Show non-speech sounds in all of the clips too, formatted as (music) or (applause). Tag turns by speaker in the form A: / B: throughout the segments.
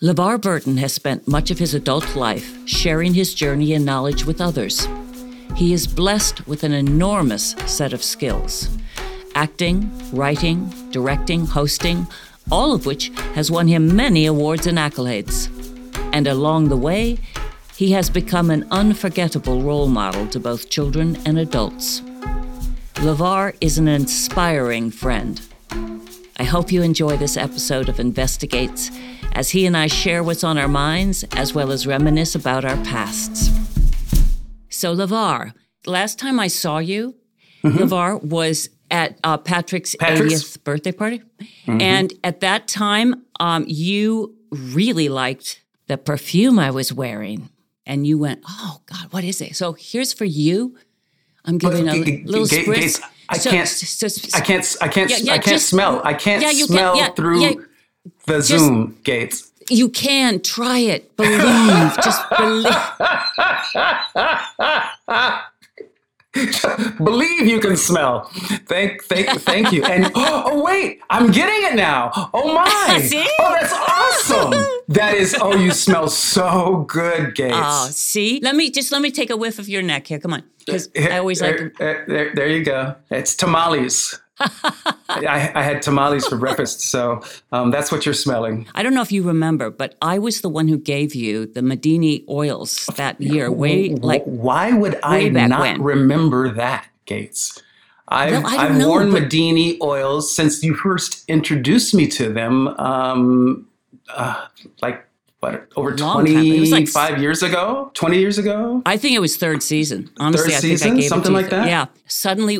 A: LeVar Burton has spent much of his adult life sharing his journey and knowledge with others. He is blessed with an enormous set of skills acting, writing, directing, hosting, all of which has won him many awards and accolades. And along the way, he has become an unforgettable role model to both children and adults. LeVar is an inspiring friend. I hope you enjoy this episode of Investigates as he and I share what's on our minds as well as reminisce about our pasts. So, LeVar, last time I saw you, mm-hmm. LeVar was at uh, Patrick's, Patrick's, 80th birthday party. Mm-hmm. And at that time, um, you really liked the perfume I was wearing. And you went, oh, God, what is it? So here's for you. I'm giving but, a g- little g- spritz.
B: I, so, can't, so, so, I can't. I can't. Yeah, yeah, I can't just, smell. I can't yeah, smell can, through the Just, Zoom gates.
A: You can try it. Believe. (laughs) Just believe.
B: believe you can smell. Thank, thank, thank you. And (laughs) oh, oh wait, I'm getting it now. Oh my! (laughs)
A: see?
B: Oh, that's awesome. That is. Oh, you smell so good, Gates. Oh,
A: see. Let me just let me take a whiff of your neck here. Come on, because I always like.
B: There, there, there you go. It's tamales. I, I, had tamales for breakfast, so um, that's what you're smelling.
A: I don't know if you remember, but I was the one who gave you the Madini oils that year. Way like
B: why would I not when? remember that, Gates? I've, well, I've know, worn but... Madini oils since you first introduced me to them, um, uh, like what over 25 like, years ago 20 years ago
A: i think it was third season honestly
B: third season,
A: I think I gave
B: something like that
A: yeah suddenly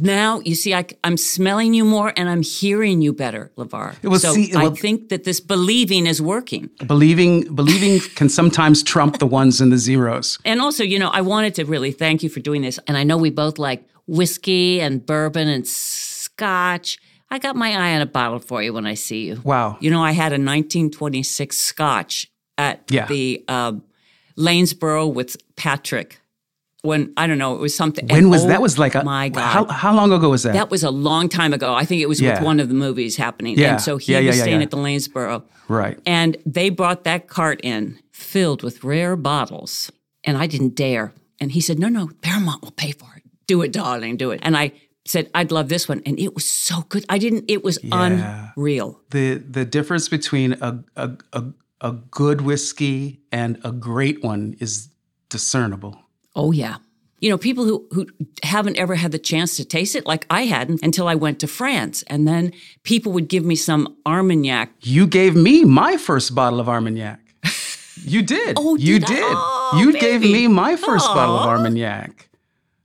A: now you see I, am smelling you more and i'm hearing you better levar well, so see, well, i think that this believing is working.
B: Believing believing can sometimes trump the ones and the zeros.
A: And also you know i wanted to really thank you for doing this. And i know we both like whiskey and bourbon and scotch. I got my eye on a bottle for you when i see you.
B: Wow.
A: You know i had a 1926 scotch at yeah. the um, lanesborough with patrick when I don't know, it was something.
B: When was oh, that? Was like a
A: my god.
B: How, how long ago was that?
A: That was a long time ago. I think it was yeah. with one of the movies happening. Yeah. And so he yeah, was yeah, staying at the Lanesborough.
B: Right.
A: And they brought that cart in filled with rare bottles, and I didn't dare. And he said, "No, no, Paramount will pay for it. Do it, darling, do it." And I said, "I'd love this one," and it was so good. I didn't. It was unreal.
B: The the difference between a a, a a good whiskey and a great one is discernible.
A: Oh, yeah. You know, people who, who haven't ever had the chance to taste it, like I hadn't until I went to France. And then people would give me some Armagnac.
B: You gave me my first bottle of Armagnac. You did. (laughs)
A: oh,
B: you
A: did.
B: did.
A: Oh,
B: you
A: baby.
B: gave me my first Aww. bottle of Armagnac.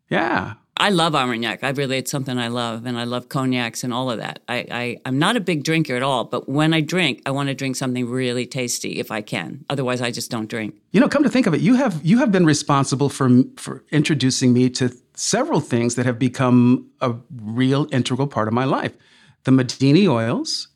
B: Yeah.
A: I love Armagnac. I really, it's something I love, and I love cognacs and all of that. I, I, I'm not a big drinker at all, but when I drink, I want to drink something really tasty if I can. Otherwise, I just don't drink.
B: You know, come to think of it, you have you have been responsible for for introducing me to several things that have become a real integral part of my life. The Madini oils,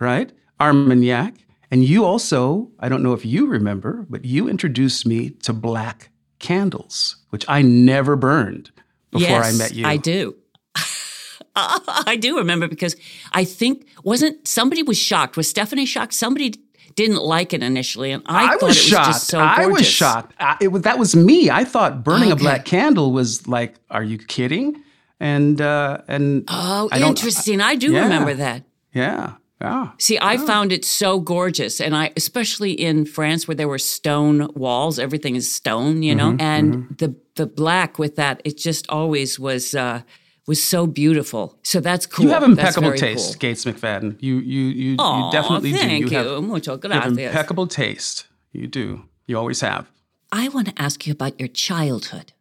B: right? Armagnac, and you also, I don't know if you remember, but you introduced me to black candles, which I never burned before
A: yes,
B: I met you.
A: I do. (laughs) I do remember because I think wasn't somebody was shocked. Was Stephanie shocked? Somebody didn't like it initially, and I, I thought was it was shocked. just so gorgeous.
B: I was shocked. I, it was, that was me. I thought burning okay. a black candle was like, are you kidding? And uh, and
A: oh, I interesting. I do yeah, remember that.
B: Yeah. Yeah.
A: See, I found it so gorgeous, and I especially in France where there were stone walls, everything is stone, you know, mm-hmm, and mm-hmm. the the black with that, it just always was uh, was so beautiful. So that's cool.
B: You have impeccable taste, cool. Gates McFadden. You you you,
A: Aww,
B: you definitely
A: thank
B: do.
A: You, you have, Mucho
B: gracias. You impeccable taste. You do. You always have.
A: I want to ask you about your childhood.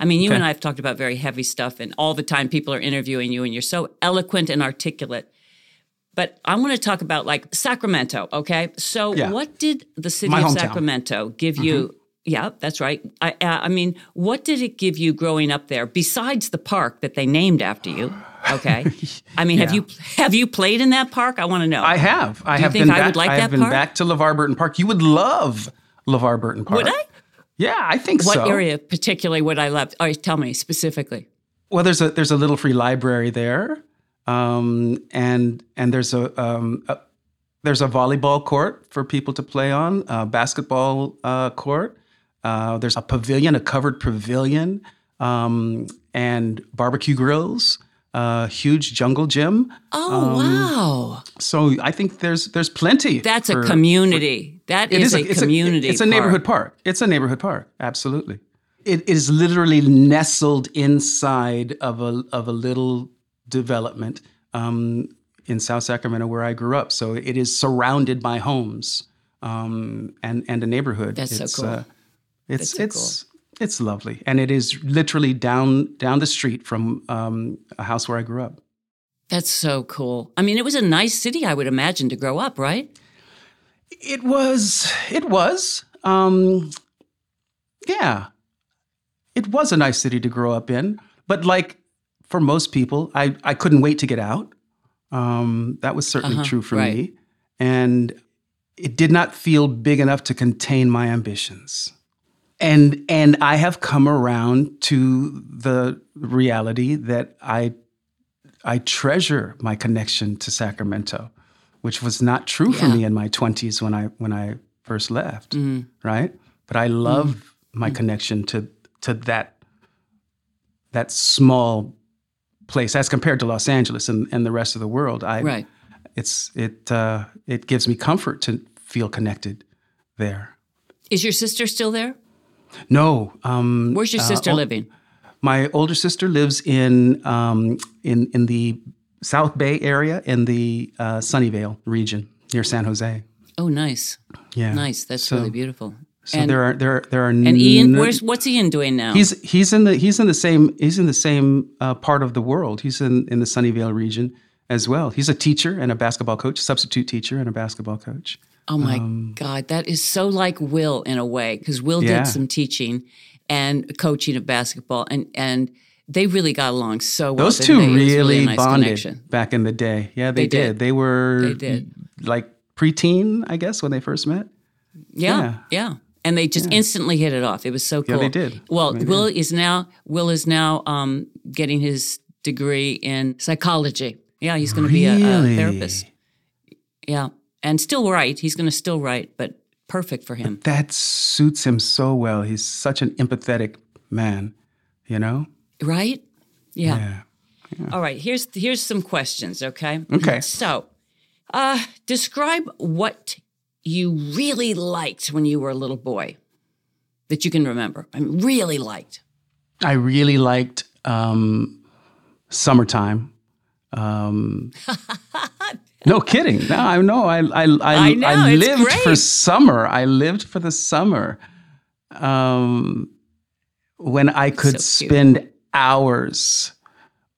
A: I mean, you okay. and I have talked about very heavy stuff, and all the time people are interviewing you, and you're so eloquent and articulate. But I want to talk about like Sacramento, okay? So, yeah. what did the city
B: My
A: of
B: hometown.
A: Sacramento give mm-hmm. you? Yeah, that's right. I, I mean, what did it give you growing up there besides the park that they named after you? Okay, (laughs) I mean, yeah. have you have you played in that park? I want to know.
B: I have. I
A: Do
B: have
A: been.
B: I
A: back, would like
B: I
A: that
B: have been
A: park?
B: back to LeVar Burton Park. You would love LeVar Burton Park.
A: Would I?
B: Yeah, I think
A: what
B: so.
A: What area particularly would I love? All right, tell me specifically.
B: Well, there's a there's a little free library there, um, and and there's a, um, a there's a volleyball court for people to play on, a basketball uh, court. Uh, there's a pavilion, a covered pavilion, um, and barbecue grills. A huge jungle gym.
A: Oh wow!
B: So I think there's there's plenty.
A: That's a community. That
B: It
A: is,
B: is
A: a,
B: it's
A: community.
B: it's a
A: park.
B: neighborhood park. It's a neighborhood park. Absolutely. It is literally nestled inside of a of a little development um, in South Sacramento where I grew up. So it is surrounded by homes um, and and a neighborhood.
A: That's so cool.
B: Uh, it's
A: so
B: it's it's lovely, and it is literally down down the street from um, a house where I grew up.
A: That's so cool. I mean, it was a nice city, I would imagine, to grow up, right?
B: It was. It was. Um, yeah, it was a nice city to grow up in. But like for most people, I I couldn't wait to get out. Um, that was certainly
A: Uh-huh,
B: true for
A: right.
B: me, and it did not feel big enough to contain my ambitions. And and I have come around to the reality that I I treasure my connection to Sacramento, which was not true for me in my 20s when I when I first left,
A: Mm.
B: right? But I love
A: Mm-hmm.
B: my connection to to that that small place as compared to Los Angeles and, and the rest of the world. I
A: Right.
B: it's it uh, it gives me comfort to feel connected there.
A: Is your sister still there?
B: No, um,
A: Where's your sister
B: oh,
A: living?
B: My older sister lives in um, in in the South Bay area in the uh, Sunnyvale region near San Jose.
A: Oh, nice,
B: Yeah,
A: nice. That's
B: So-
A: really beautiful.
B: So
A: and
B: there are there are, there are
A: and Ian,
B: no-
A: where's what's Ian doing now?
B: he's he's in the he's in the same he's in the same uh, part of the world. He's in in the Sunnyvale region as well. He's a teacher and a basketball coach, substitute teacher and a basketball coach.
A: Oh my
B: um,
A: God, that is so like Will in a way because Will
B: Yeah.
A: did some teaching and coaching of basketball, and and they really got along so well.
B: Those two
A: they? Was
B: really,
A: nice
B: bonded
A: connection.
B: back in the day. Yeah, they,
A: They did.
B: did. They were
A: They did.
B: like preteen, I guess, when they first met.
A: Yeah,
B: Yeah.
A: yeah. And they just instantly hit it off. It was so cool.
B: they did.
A: Well,
B: They
A: Will is now Will is now um, getting his degree in psychology. Yeah, he's going to be a, a therapist. Yeah, and still write. He's going to still write, but perfect for him.
B: That suits him so well. He's such an empathetic man, you know?
A: Right? Yeah.
B: Yeah.
A: All right. Here's here's some questions. Okay.
B: Okay.
A: So, uh, describe what you really liked when you were a little boy that you can remember. I mean, really liked.
B: I really liked um, summertime. Um, (laughs) no kidding. No, I know. I I I,
A: I know, it's
B: lived for summer. I lived for the summer. Um, when I could
A: So
B: spend hours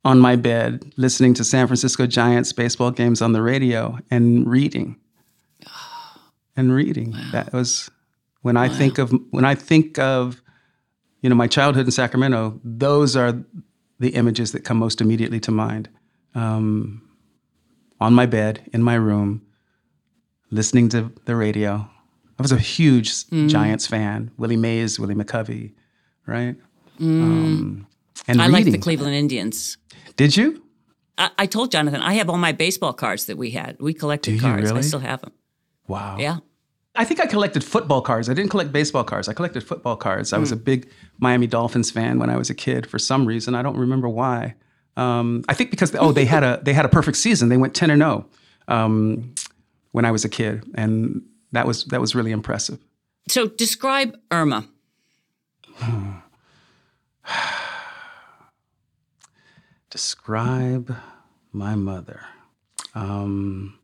B: on my bed listening to San Francisco Giants baseball games on the radio and reading. (gasps) And reading. That was when I think of when I think of you know my childhood in Sacramento. Those are the images that come most immediately to mind. Um, on my bed in my room, listening to the radio. I was a huge
A: Mm.
B: Giants fan. Willie Mays, Willie McCovey, right? Um, and
A: Mm. I like the Cleveland Indians.
B: Did you?
A: I, I told Jonathan I have all my baseball cards that we had. We collected cards. I still have them.
B: Wow.
A: Yeah.
B: I think I collected football cards. I didn't collect baseball cards. I collected football cards. I was
A: Hmm.
B: a big Miami Dolphins fan when I was a kid for some reason. I don't remember why. Um, I think because oh they had a they had a perfect season. They went ten and zero um, when I was a kid, and that was that was really impressive.
A: So describe Irma. (sighs)
B: Describe my mother. Um,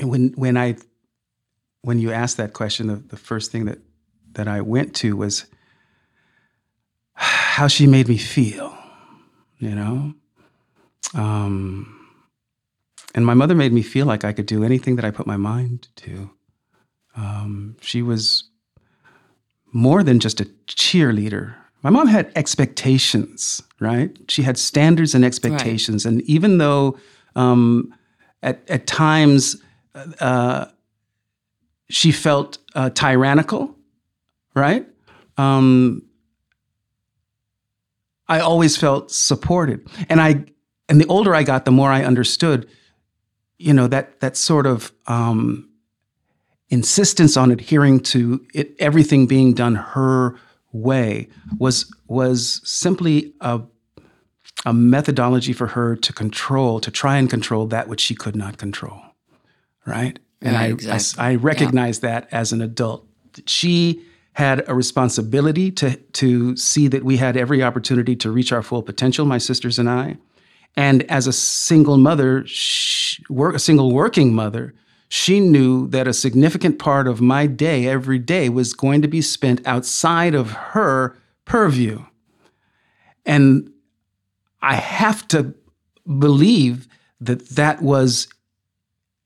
B: when when I when you asked that question, the, the first thing that that I went to was (sighs) how she made me feel. You know, um, and my mother made me feel like I could do anything that I put my mind to. Um, she was more than just a cheerleader. My mom had expectations, right? She had standards and expectations, and even though um, at at times uh, she felt uh, tyrannical, right? Um, I always felt supported, and I and the older I got, the more I understood. you know that that sort of um, insistence on adhering to it, everything being done her way was was simply a a methodology for her to control, to try and control that which she could not control, right? And
A: Right,
B: I,
A: exactly.
B: I I recognize that as an adult. She had a responsibility to to see that we had every opportunity to reach our full potential, my sisters and I. And as a single mother, sh work, a single working mother, she knew that a significant part of my day every day was going to be spent outside of her purview. And I have to believe that that was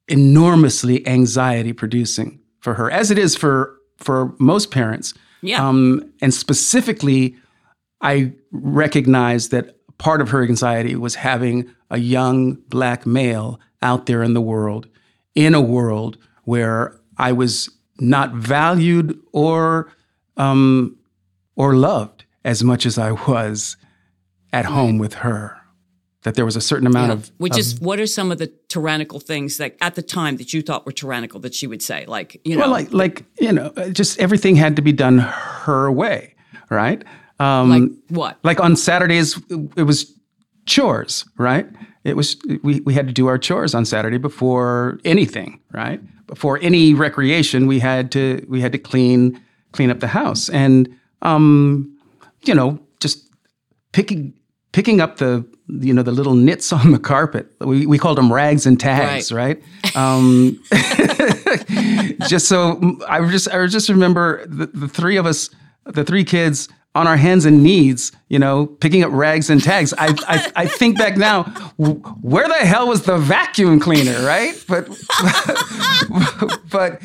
B: enormously anxiety producing for her, as it is for for most parents.
A: Yeah.
B: Um, and specifically, I recognized that part of her anxiety was having a young black male out there in the world, in a world where I was not valued or um, or loved as much as I was at home with her. That there was a certain amount of
A: Which
B: of-
A: is what are some of the tyrannical things that at the time that you thought were tyrannical that she would say? Like, you know,
B: well, like like you know, just everything had to be done her way, right? Um,
A: like what?
B: like on Saturdays, it was chores, right? It was we, we had to do our chores on Saturday before anything, right? Before any recreation, we had to we had to clean clean up the house, and um, you know, just picking picking up the you know the little nits (laughs) on the carpet. We we called them rags and tags, right? Um, (laughs) just so I just I just remember the, the three of us, the three kids on our hands and knees, you know, picking up rags and tags. I I, I think back now, where the hell was the vacuum cleaner, right? But (laughs) but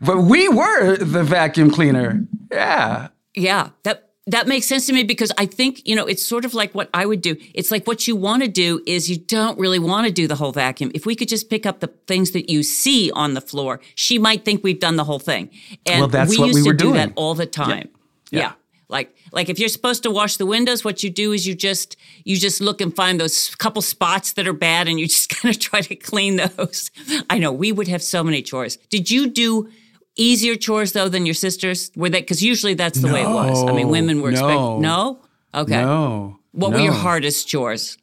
B: but we were the vacuum cleaner. Yeah.
A: Yeah, that that makes sense to me because I think, you know, it's sort of like what I would do. It's like what you want to do is you don't really want to do the whole vacuum. If we could just pick up the things that you see on the floor, she might think we've done the whole thing. And
B: Well, that's
A: we
B: what
A: used
B: we
A: to
B: were
A: do that
B: doing.
A: all the time.
B: Yeah.
A: yeah. Like like if you're supposed to wash the windows, what you do is you just you just look and find those couple spots that are bad and you just (laughs) kind of try to clean those. I know we would have so many chores. Did you do easier chores though than your sisters? Were they because usually that's the way it was. I mean, women were expected.
B: no.
A: No, okay.
B: No.
A: What were your hardest chores?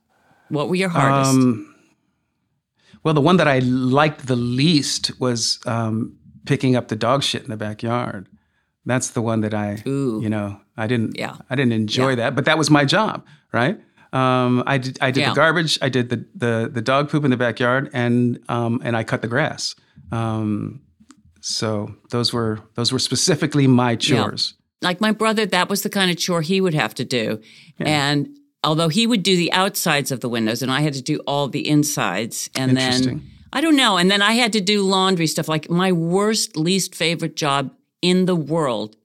A: What were your hardest?
B: Um, well, the one that I liked the least was um, picking up the dog shit in the backyard. That's the one that I,
A: Ooh.
B: you know, I didn't,
A: Yeah.
B: I didn't enjoy that, but that was my job, right? Um, I did, I did
A: Yeah.
B: the garbage, I did the, the the dog poop in the backyard, and um, and I cut the grass. Um, so those were those were specifically my chores.
A: like my brother, that was the kind of chore he would have to do. And although he would do the outsides of the windows and I had to do all the insides. And then I don't know. And then I had to do laundry stuff. Like my worst, least favorite job in the world.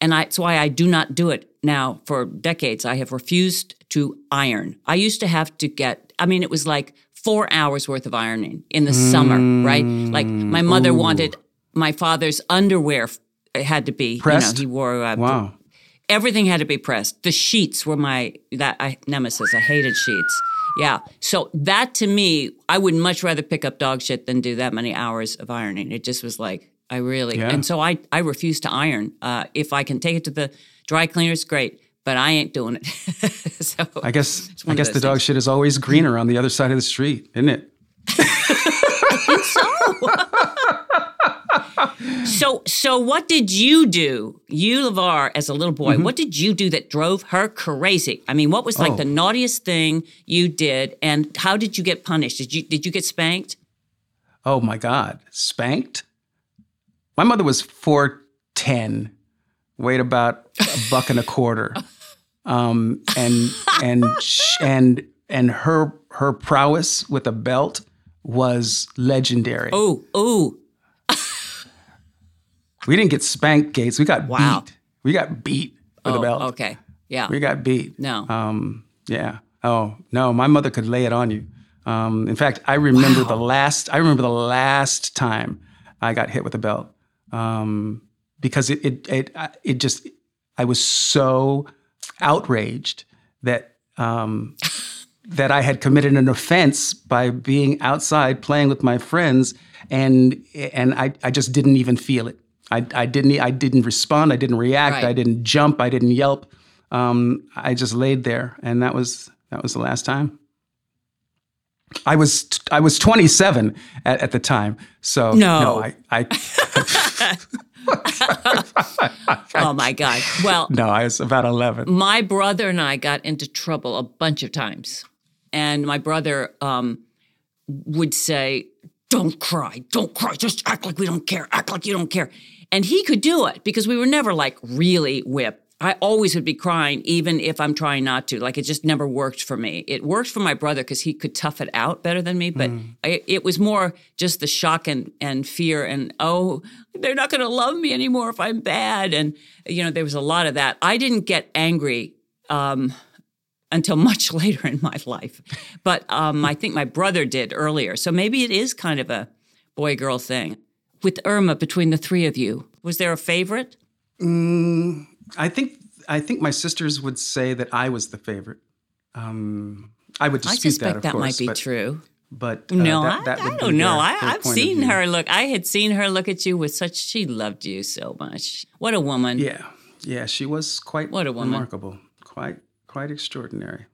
A: And I, it's why I do not do it now for decades. I have refused to iron. I used to have to get, I mean, it was like four hours worth of ironing in the summer, right? Like my mother wanted my father's underwear had to be,
B: Pressed?
A: you know, he wore uh,
B: Wow.
A: everything had to be pressed. The sheets were my that I, nemesis. I hated sheets. Yeah. So that to me, I would much rather pick up dog shit than do that many hours of ironing. It just was like I really
B: Yeah.
A: and so I I refuse to iron. Uh, if I can take it to the dry cleaners, great. But I ain't doing it. (laughs) so
B: I guess I guess the dog shit is always greener on the other side of the street, isn't it? (laughs)
A: So, so so what did you do, you Levar, as a little boy?
B: Mm-hmm.
A: What did you do that drove her crazy? I mean, what was like
B: Oh.
A: the naughtiest thing you did, and how did you get punished? Did you did you get spanked?
B: Oh my God, spanked? My mother was 4'10, weighed about a buck and a quarter. (laughs) Um, and and and and her her prowess with a belt was legendary.
A: Oh, oh,
B: We didn't get spanked, Gates. We got
A: Wow.
B: beat. We got beat with a
A: oh,
B: belt.
A: okay, yeah,
B: We got beat.
A: no,
B: Um, yeah. Oh no, my mother could lay it on you. Um, in fact, I remember the last. I remember the last time I got hit with a belt um, because it it it it just I was so outraged that um, (laughs) that I had committed an offense by being outside playing with my friends, and and I, I just didn't even feel it. I, I didn't I didn't respond. I didn't react.
A: Right.
B: I didn't jump. I didn't yelp. Um, I just laid there, and that was that was the last time. I was I was 27 at, at the time, so
A: No.
B: I, I (laughs) (laughs)
A: Oh my God. Well,
B: no, I was about 11.
A: my brother and I got into trouble a bunch of times. And my brother um, would say, Don't cry, don't cry, just act like we don't care, act like you don't care. And he could do it because we were never like really whipped. I always would be crying, even if I'm trying not to. Like it just never worked for me. It worked for my brother because he could tough it out better than me. But I, it was more just the shock and, and fear and, oh, they're not going to love me anymore if I'm bad. And, you know, there was a lot of that. I didn't get angry um, until (laughs) much later in my life. But um, I think my brother did earlier. So maybe it is kind of a boy girl thing. With Irma, between the three of you, was there a favorite?
B: I think I think my sisters would say that I was the favorite. Um, I would
A: I
B: dispute
A: suspect
B: that, of
A: that,
B: course,
A: might be
B: but,
A: true.
B: But uh,
A: No,
B: that,
A: I,
B: that would
A: I don't know.
B: their-
A: I, I've seen her look. I had seen her look at you with such. She loved you so much. What a woman.
B: Yeah, yeah, she was quite
A: What a woman.
B: remarkable, quite quite extraordinary.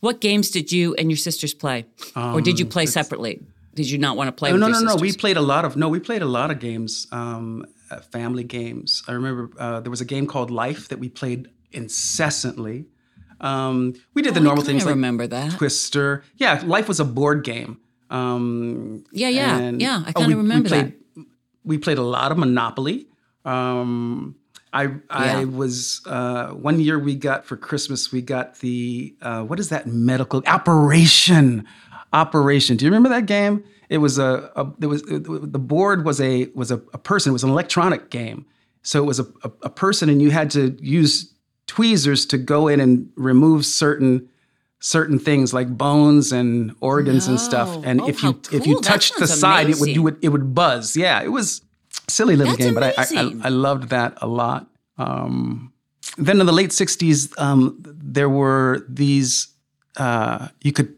A: What games did you and your sisters play, or did you play separately? Did you not want to play
B: Oh,
A: with
B: no, no, no. We played a lot of no. We played a lot of games, um, uh, family games. I remember uh, there was a game called Life that we played incessantly. Um, we did the normal
A: I
B: things like
A: remember that.
B: Twister. Yeah, Life was a board game. Um,
A: Yeah, yeah,
B: and-
A: yeah. I
B: oh,
A: kind
B: we-
A: of
B: we
A: remember
B: played,
A: that.
B: We played a lot of Monopoly. Um, I I
A: Yeah.
B: was uh, one year we got for Christmas we got the uh, what is that medical operation operation. Do you remember that game? It was a, a there was the board was a was a, a person. It was an electronic game. So it was a, a, a person, and you had to use tweezers to go in and remove certain certain things like bones and organs and stuff. And
A: Oh,
B: if you
A: how
B: if you touched the side, it would
A: amazing.
B: you would it would buzz. Yeah, it was silly little
A: That's
B: game, but I, I. I I loved that a lot. Um, then in the late '60s, um, there were these uh, you could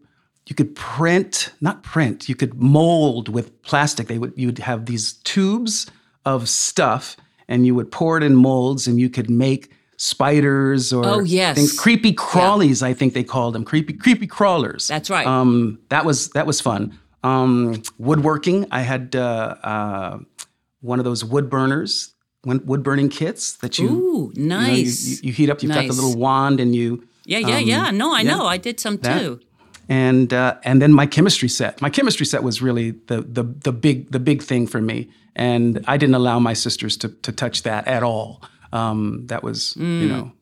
B: you could print not print you could mold with plastic. They would you would have these tubes of stuff, and you would pour it in molds, and you could make spiders or
A: Oh, yes.
B: things creepy crawlies. I think they called them creepy creepy crawlers.
A: That's right.
B: Um, that was that was fun. Um, woodworking. I had uh, uh, one of those wood burners, wood burning kits that you
A: Ooh,
B: you, know, you-
A: nice.
B: you, heat up. You've got the little wand, and you
A: yeah, yeah,
B: um,
A: yeah. No, I
B: yeah.
A: know. I did some
B: That.
A: too.
B: And uh, and then my chemistry set. My chemistry set was really the the the big the big thing for me, and I didn't allow my sisters to to touch that at all. Um, that was you know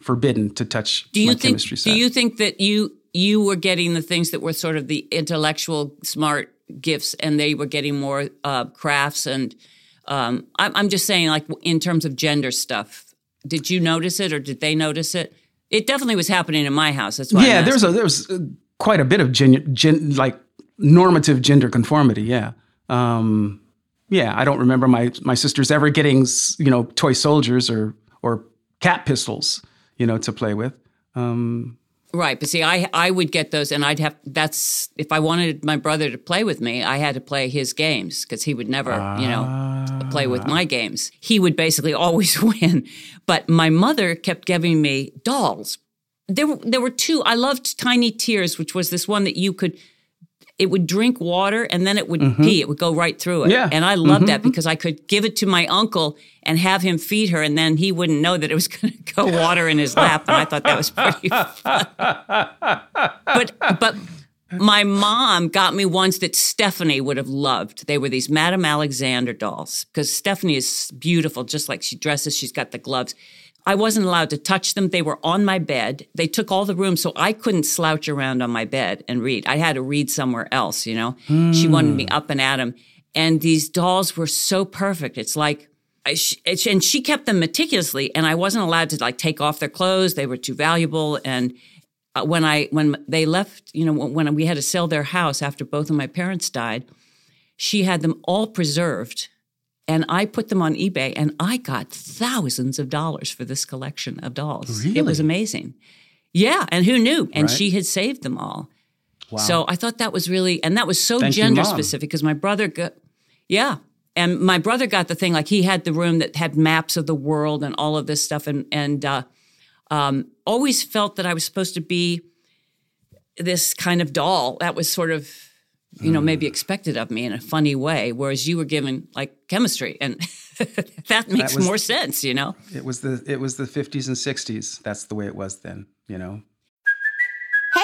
B: forbidden to touch
A: Mm. Do you
B: my
A: think?
B: chemistry set.
A: Do you think that you you were getting the things that were sort of the intellectual, smart gifts, and they were getting more uh, crafts? And um, I'm, I'm just saying, like in terms of gender stuff, did you notice it, or did they notice it? It definitely was happening in my house. That's why.
B: yeah, there's a there's uh, quite a bit of gen, gen like normative gender conformity. Yeah. Um, yeah, I don't remember my my sisters ever getting you know toy soldiers or or cat pistols you know to play with. Um,
A: Right, but see, I I would get those, and I'd have. That's if I wanted my brother to play with me, I had to play his games because he would never, you know, play with my games. He would basically (laughs) always (laughs) win. But my mother kept giving me dolls. There, were- there were two. I loved Tiny Tears, which was this one that you could. It would drink water and then it would mm-hmm. pee. It would go right through it.
B: Yeah.
A: And I loved that mm-hmm. because I could give it to my uncle and have him feed her, and then he wouldn't know that it was (laughs) going to go water in his lap. And I thought that was pretty (laughs) fun. but but my mom got me ones that Stephanie would have loved. They were these Madame Alexander dolls because Stephanie is beautiful, just like she dresses. She's got the gloves. I wasn't allowed to touch them. They were on my bed. They took all the room, so I couldn't slouch around on my bed and read. I had to read somewhere else. You know, she wanted me up and at at 'em. and these dolls were so perfect. It's like and she kept them meticulously, and I wasn't allowed to like take off their clothes. They were too valuable. And uh, when I when they left, you know, when we had to sell their house after both of my parents died, she had them all preserved, and I put them on eBay, and I got thousands of dollars for this collection of dolls. Really? It was amazing. Yeah, and who knew? And
B: Right.
A: she had saved them all.
B: Wow.
A: So I thought that was really, and that was so
B: Thank
A: gender
B: Mom.
A: specific because my brother got, yeah. And my brother got the thing like he had the room that had maps of the world and all of this stuff, and and uh, um, always felt that I was supposed to be this kind of doll. That was sort of, you know,
B: Hmm.
A: maybe expected of me in a funny way. Whereas you were given like chemistry, and (laughs) that makes
B: was-
A: more sense, you know.
B: It was the it was the 50s and 60s. That's the way it was then, you know.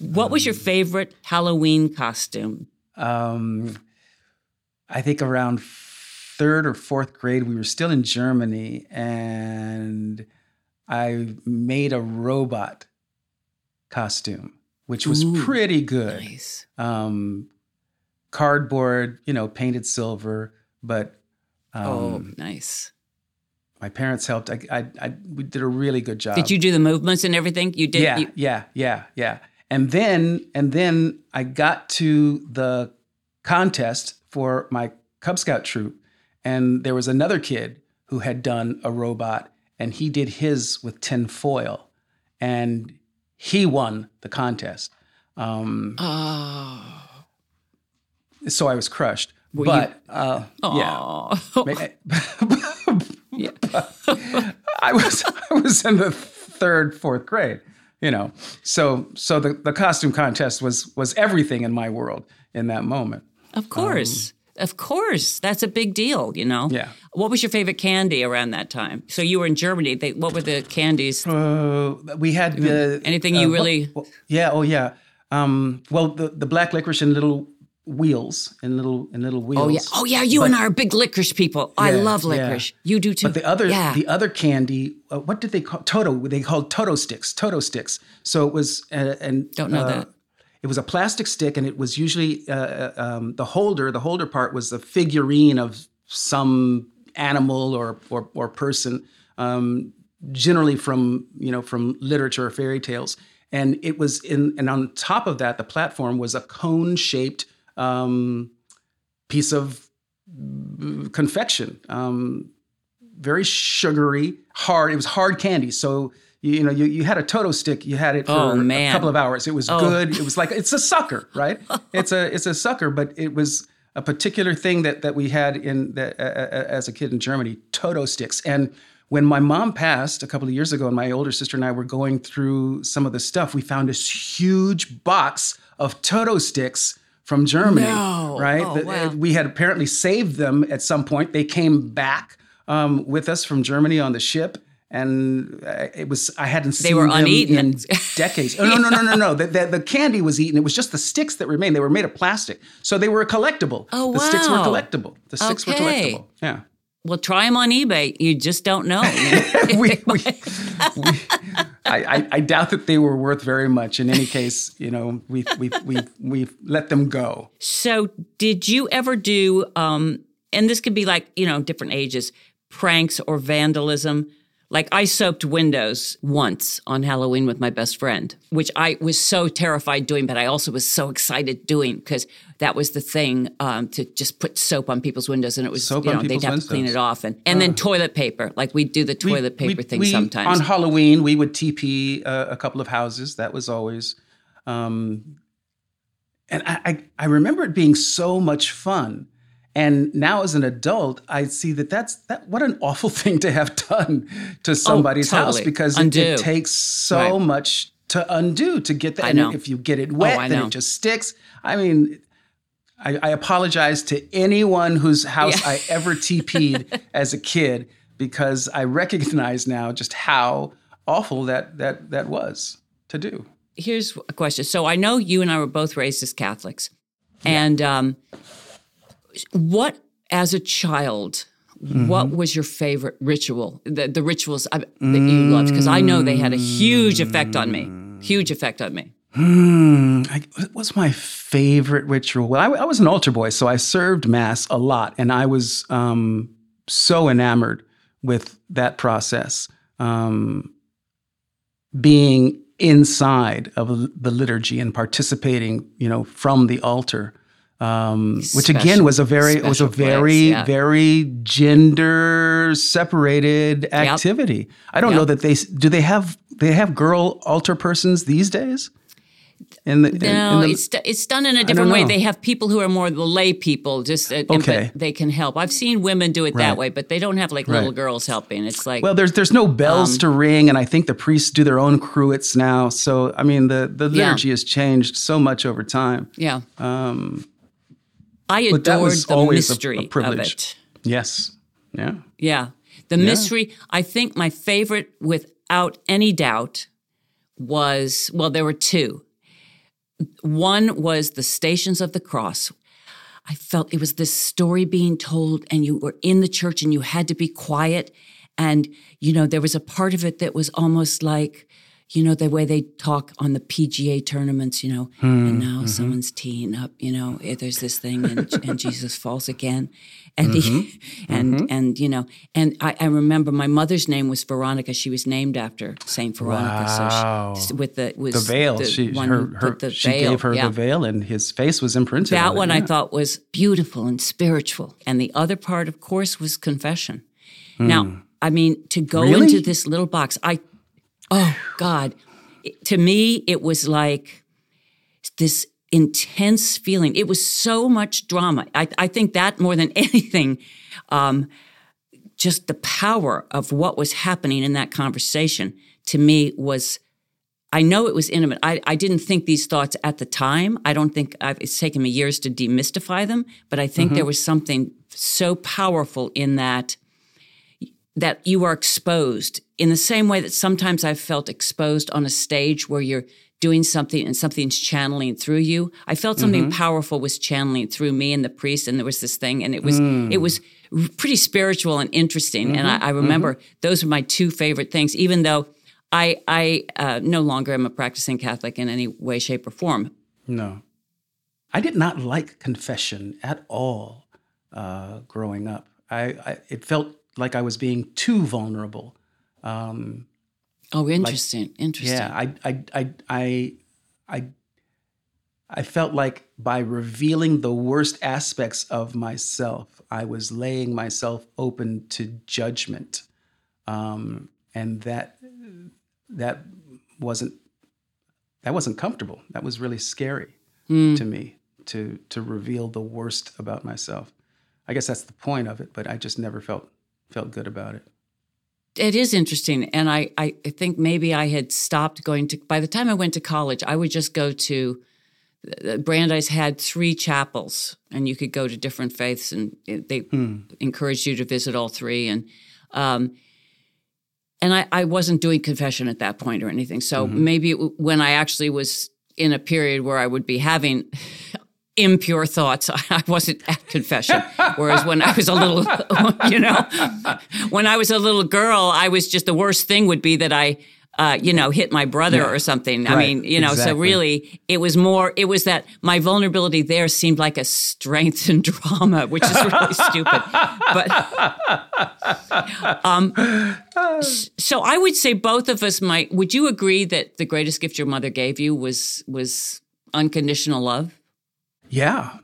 A: What was your favorite Halloween costume?
B: Um, I think around third or fourth grade, we were still in Germany, and I made a robot costume, which was
A: Ooh,
B: pretty good.
A: Nice.
B: Um, cardboard, you know, painted silver, but
A: oh,
B: um,
A: nice.
B: my parents helped. I, I, I, we did a really good job.
A: Did you do the movements and everything? You did.
B: yeah,
A: you-
B: yeah, yeah, yeah. And then and then I got to the contest for my Cub Scout troop, and there was another kid who had done a robot, and he did his with tin foil, and he won the contest. Um,
A: oh.
B: so I was crushed.
A: Were you-
B: but uh, yeah, (laughs) yeah. I was I was in the third, fourth grade, you know. So so the, the costume contest was was everything in my world in that moment.
A: Of course. of course. That's a big deal, you know?
B: Um, Yeah.
A: What was your favorite candy around that time? So you were in Germany. They, what were the candies?
B: Uh, we had the
A: Anything you
B: uh,
A: really-
B: well- yeah, oh yeah. Um, well, the the black licorice and little wheels in little in little wheels.
A: Oh, yeah. Oh, yeah. You and I are big licorice people. I
B: Yeah,
A: love
B: yeah.
A: licorice. You do too.
B: But the other
A: yeah.
B: the other candy, uh, what did they call Toto? They called Toto sticks. Toto sticks. So it was uh, and
A: Don't know
B: uh,
A: that.
B: It was a plastic stick, and it was usually uh, uh, um, the holder. The holder part was a figurine of some animal or or, or person, um, generally from you know from literature or fairy tales. And it was in and on top of that, the platform was a cone shaped um, piece of mm, confection. Um, very sugary, hard. It was hard candy. So you, you know, you, you had a Toto stick. You had it for
A: Oh,
B: a couple of hours. It was
A: Oh.
B: good. It was like it's a sucker, right? (laughs) it's a it's a sucker, but it was a particular thing that that we had in that uh, as a kid in Germany. Toto sticks and. When my mom passed a couple of years ago, and my older sister and I were going through some of the stuff, we found this huge box of Toto sticks from Germany.
A: No.
B: Right?
A: Oh, wow.
B: we had apparently saved them at some point. They came back um, with us from Germany on the ship, and uh, it was I hadn't seen they
A: were
B: them
A: uneaten.
B: in (laughs) decades. Oh, no, no, no, no, no. The, the, the candy was eaten. It was just the sticks that remained. They were made of plastic, so they were collectible.
A: Oh,
B: the sticks were collectible. The sticks were collectible. Yeah.
A: well, try them on eBay. You just don't know. (laughs)
B: we, we, (laughs) we, I, I, doubt that they were worth very much. In any case, you know, we we we we let them go.
A: So, did you ever do, um, and this could be like, you know, different ages, pranks or vandalism? Like, I soaped windows once on Halloween with my best friend, which I was so terrified doing, but I also was so excited doing because that was the thing um, to just put soap on people's windows and it was,
B: Soap
A: you know, they'd have to clean it off. And, and then toilet paper, like we'd do the
B: We-
A: toilet paper
B: we-
A: thing
B: we-
A: sometimes.
B: On Halloween, we would TP uh, a couple of houses. That was always, um, and I, I I remember it being so much fun. And now, as an adult, I see that that's that. What an awful (laughs) thing to have done to somebody's house
A: Oh, totally.
B: because it, it takes so
A: Right.
B: much to undo to get that.
A: I
B: and
A: know.
B: if you get it wet,
A: I
B: then it just sticks. I mean, I, I apologize to anyone whose house
A: Yeah.
B: I (laughs) ever TP'd as a kid because I recognize now just how awful that that that was to do.
A: here's a question. So I know you and I were both raised as Catholics, and um, what as a child, what was your favorite ritual? The, the rituals I, that you loved, because I know they had a huge effect on me. Huge effect on me.
B: Hmm. I, what was my favorite ritual? Well, I, I, was an altar boy, so I served mass a lot, and I was um, so enamored with that process. Um, being inside of the liturgy and participating, you know, from the altar, um, which again was a very was a very place, yeah. very gender separated activity. Yep. I don't yep. know that they do they have they have girl altar persons these days.
A: The, no, the, it's it's done in a different way. They have people who are more the lay people, just uh, okay. they can help. I've seen women do it right. that way, but they don't have like right. little girls helping. It's like
B: well, there's there's no bells um, to ring, and I think the priests do their own cruets now. So I mean, the the liturgy yeah. has changed so much over time.
A: Yeah. Um, I adored the mystery a, a of it.
B: Yes. Yeah.
A: Yeah. The yeah. mystery. I think my favorite, without any doubt, was well, there were two. One was the Stations of the Cross. I felt it was this story being told, and you were in the church and you had to be quiet. And, you know, there was a part of it that was almost like, you know, the way they talk on the PGA tournaments, you know, mm, and now mm-hmm. someone's teeing up, you know, eh, there's this thing and, (laughs) and Jesus falls again. And mm-hmm. he, (laughs) and, mm-hmm. and, you know, and I, I, remember my mother's name was Veronica. She was named after Saint Veronica.
B: Wow.
A: So she, with the, was
B: the veil,
A: the
B: she, her, her, the she veil. gave her yeah. the veil and his face was imprinted.
A: That on one
B: it,
A: yeah. I thought was beautiful and spiritual. And the other part, of course, was confession. Mm. Now, I mean, to go
B: really?
A: into this little box, I oh God, to me, it was like this intense feeling. It was so much drama. I, I think that more than (laughs) anything, um, just the power of what was happening in that conversation to me was. I know it was intimate. I, I didn't think these thoughts at the time. I don't think I've, it's taken me years to demystify them, but I think mm-hmm. there was something so powerful in that that you are exposed in the same way that sometimes I've felt exposed on a stage where you're doing something and something's channeling through you. I felt something mm-hmm. powerful was channeling through me and the priest, and there was this thing, and it was mm. it was pretty spiritual and interesting. Mm-hmm. And I, I remember mm-hmm. those are my two favorite things, even though I I uh, no longer am a practicing Catholic in any way, shape, or form.
B: No, I did not like confession at all uh, growing up. I, I it felt like I was being too vulnerable. Um,
A: oh, interesting. Like, interesting.
B: Yeah, I, I, I, I, I, I felt like by revealing the worst aspects of myself, I was laying myself open to judgment, um, and that that wasn't that wasn't comfortable. That was really scary mm. to me to to reveal the worst about myself. I guess that's the point of it, but I just never felt felt good about it.
A: It is interesting. And I, I think maybe I had stopped going to, by the time I went to college, I would just go to, Brandeis had three chapels, and you could go to different faiths, and they hmm. encouraged you to visit all three. And um, and I, I wasn't doing confession at that point or anything. So mm-hmm. maybe it, when I actually was in a period where I would be having impure thoughts. (laughs) I wasn't at confession. Whereas when I was a little, (laughs) you know, when I was a little girl, I was just the worst thing would be that I, uh, you know, hit my brother yeah. or something. Right. I mean, you know, exactly. so really it was more, it was that my vulnerability there seemed like a strength in (laughs) drama, which is really stupid. But, um, so I would say both of us might, would you agree that the greatest gift your mother gave you was, was unconditional love?
B: Yeah.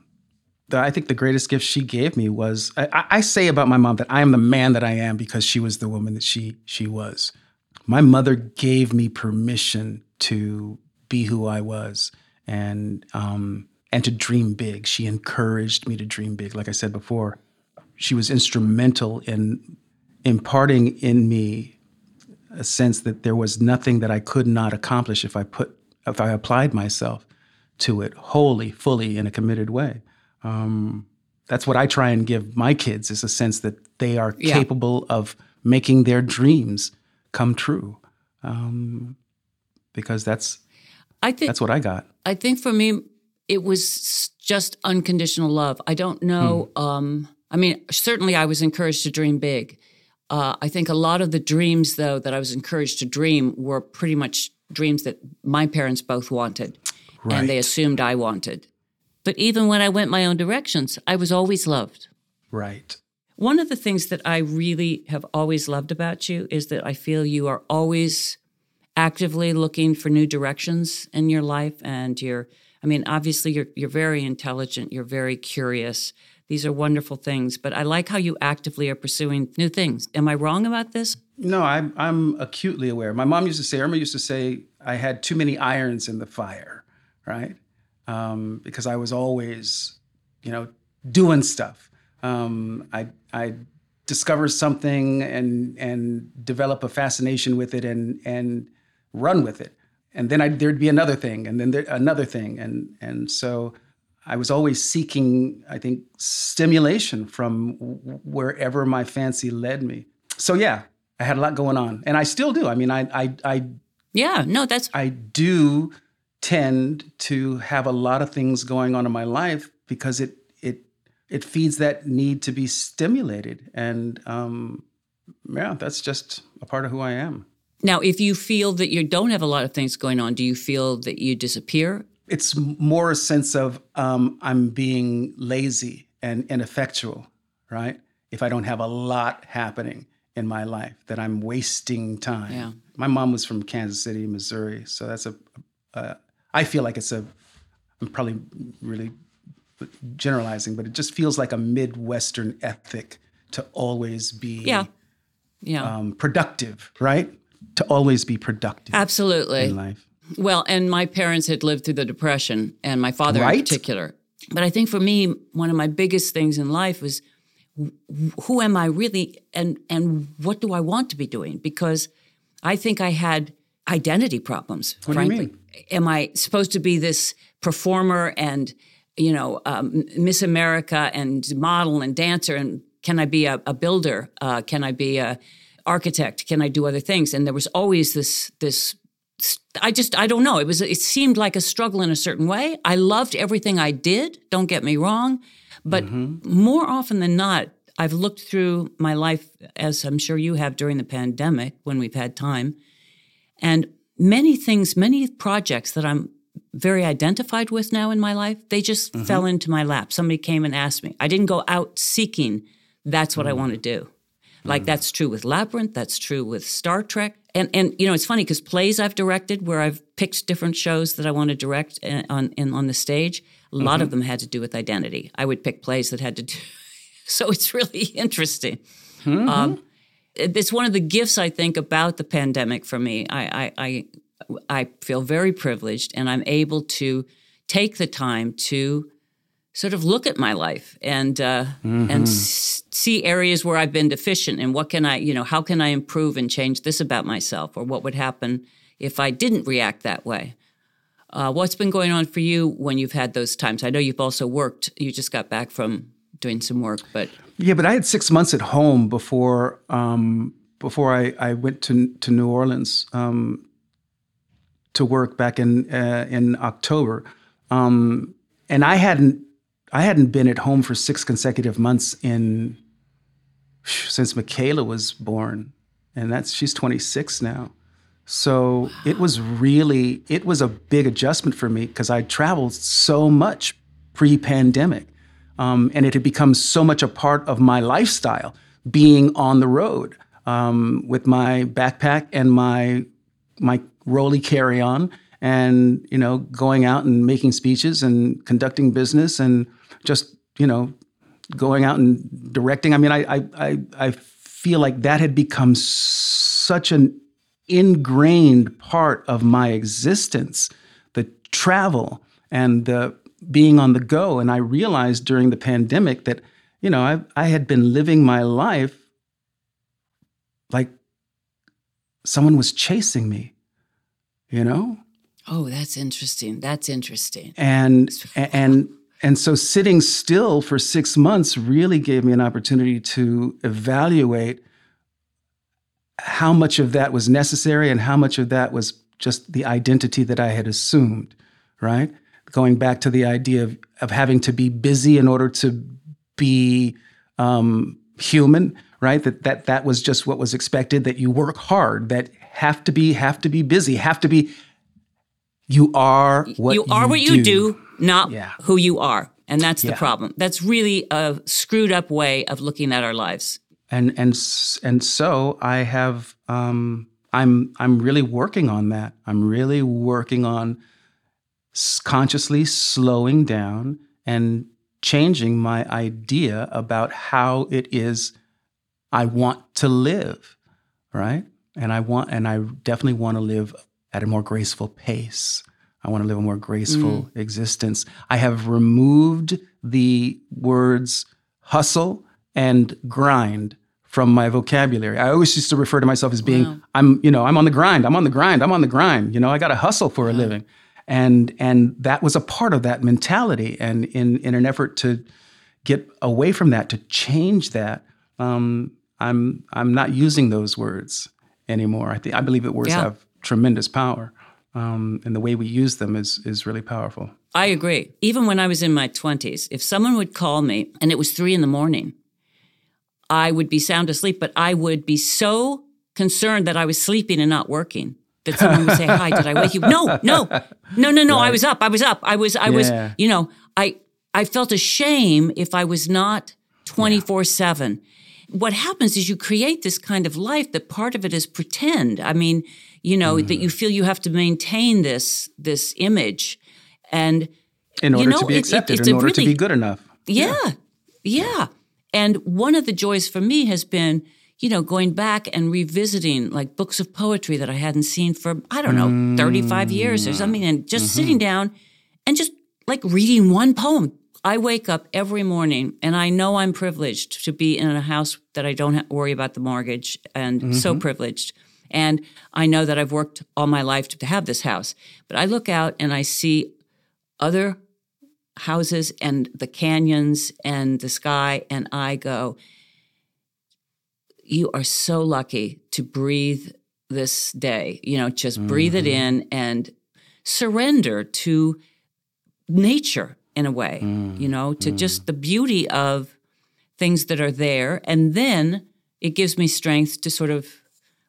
B: The, I think the greatest gift she gave me was I, I say about my mom that I am the man that I am because she was the woman that she she was. My mother gave me permission to be who I was and um, and to dream big. She encouraged me to dream big. Like I said before, she was instrumental in imparting in me a sense that there was nothing that I could not accomplish if I put if I applied myself to it wholly, fully, in a committed way. Um, that's what I try and give my kids is a sense that they are yeah. capable of making their dreams come true. Um, because that's I think that's what I got.
A: I think for me, it was just unconditional love. I don't know. Hmm. Um, I mean, certainly I was encouraged to dream big. Uh, I think a lot of the dreams, though, that I was encouraged to dream were pretty much dreams that my parents both wanted, and they assumed I wanted. But even when I went my own directions, I was always loved.
B: Right.
A: One of the things that I really have always loved about you is that I feel you are always actively looking for new directions in your life and you're I mean obviously you're you're very intelligent, you're very curious. These are wonderful things, but I like how you actively are pursuing new things. Am I wrong about this?
B: No, I'm I'm acutely aware. My mom used to say, Irma used to say, I had too many irons in the fire, right? Um, because I was always, you know, doing stuff. Um, I I discover something and and develop a fascination with it and and run with it, and then I, there'd be another thing, and then there, another thing, and and so I was always seeking, I think, stimulation from wherever my fancy led me. So yeah, I had a lot going on, and I still do. I mean, I I I,
A: Yeah, no, that's
B: I do tend to have a lot of things going on in my life because it it it feeds that need to be stimulated, and um, yeah, that's just a part of who I am.
A: now if you feel that you don't have a lot of things going on, do you feel that you disappear?
B: it's more a sense of um, I'm being lazy and ineffectual, right? If I don't have a lot happening in my life, that I'm wasting time.
A: Yeah.
B: My mom was from Kansas City, Missouri, so that's a. Uh, I feel like it's a. I'm probably really generalizing, but it just feels like a Midwestern ethic to always be
A: Yeah. Yeah.
B: um, productive, right? To always be productive
A: Absolutely.
B: in life.
A: Well, and my parents had lived through the Depression, and my father in particular. But I think for me, one of my biggest things in life was who am I really, and and what do I want to be doing? Because I think I had identity problems.
B: What do you
A: frankly, am I supposed to be this performer and you know um, Miss America and model and dancer? And can I be a, a builder? Uh, can I be a architect? Can I do other things? And there was always this this I just I don't know. It was it seemed like a struggle in a certain way. I loved everything I did. Don't get me wrong, but more often than not, I've looked through my life as I'm sure you have during the pandemic when we've had time, and many things, many projects that I'm very identified with now in my life, they just mm-hmm. fell into my lap. Somebody came and asked me. I didn't go out seeking. That's what I mm. want to do. Like mm. that's true with Labyrinth. That's true with Star Trek. And and you know it's funny because plays I've directed where I've picked different shows that I want to direct uh, on in on the stage. A lot of mm-hmm. them had to do with identity. I would pick plays that had to do. (laughs) So it's really (laughs) interesting. Hmm. Um, it- it's one of the gifts I think about the pandemic for me. I I, I I feel very privileged, and I'm able to take the time to sort of look at my life and uh, and s- see areas where I've been deficient and what can I, you know, how can I improve and change this about myself, or what would happen if I didn't react that way. Uh, what's been going on for you when you've had those times? I know you've also worked. You just got back from doing some work, but
B: Yeah, but I had six months at home before um, before I, I went to to New Orleans um, to work back in uh, in October, um, and I hadn't I hadn't been at home for six consecutive months in since Michaela was born, and that's she's 26 now. So it was really it was a big adjustment for me because I traveled so much pre-pandemic, um, and it had become so much a part of my lifestyle being on the road um, with my backpack and my my rolly carry on, and you know going out and making speeches and conducting business and just you know going out and directing. I mean, I I I, I feel like that had become such an ingrained part of my existence, the travel and the being on the go. And I realized during the pandemic that, you know, I, I had been living my life like someone was chasing me, you know?
A: oh, that's interesting. That's interesting.
B: and and and so sitting still for six months really gave me an opportunity to evaluate how much of that was necessary and how much of that was just the identity that I had assumed, right? Going back to the idea of, of having to be busy in order to be um, human right? That that that was just what was expected. That you work hard. That have to be have to be busy. Have to be. You are what
A: you are what you do, not
B: Yeah.
A: who you are. And that's the
B: Yeah.
A: problem. That's really a screwed up way of looking at our lives.
B: and and and so I have um, I'm I'm really working on that. I'm really working on consciously slowing down and changing my idea about how it is I want to live, right? And I want and I definitely want to live at a more graceful pace. I want to live a more graceful mm. existence. I have removed the words hustle and grind from my vocabulary. I always used to refer to myself as being I'm, you know, I'm on the grind. I'm on the grind. I'm on the grind. You know, I got to hustle for a living. And and that was a part of that mentality and in in an effort to get away from that to change that um, I'm I'm not using those words anymore. I think I believe that words
A: Yeah.
B: have tremendous power, um, and the way we use them is is really powerful.
A: I agree. Even when I was in my 20s, if someone would call me and it was three in the morning, I would be sound asleep, but I would be so concerned that I was sleeping and not working that someone would say, Hi, did I wake you? No, no, no, no, no. I was up. I was up. I was, I was, you know, I, I felt ashamed if I was not 24 7. What happens is you create this kind of life that part of it is pretend. I mean, you know, that mm. you feel you have to maintain this, this image. And
B: In
A: You
B: order
A: know,
B: to be
A: it- it-
B: accepted,
A: it's
B: in
A: a
B: order to be good enough.
A: yeah, yeah. And one of the joys for me has been, you know, going back and revisiting like books of poetry that I hadn't seen for, I don't know, mm. 35 years or something, and just mm-hmm. sitting down and just like reading one poem. I wake up every morning and I know I'm privileged to be in a house that I don't worry about the mortgage and so mm-hmm. privileged. And I know that I've worked all my life to have this house. But I look out and I see other houses and the canyons and the sky, and I go, You are so lucky to breathe this day. You know, just breathe it mm-hmm. in and surrender to nature in a way, you mm-hmm. know, to just mm. the beauty of things that are there. And then it gives me strength to sort of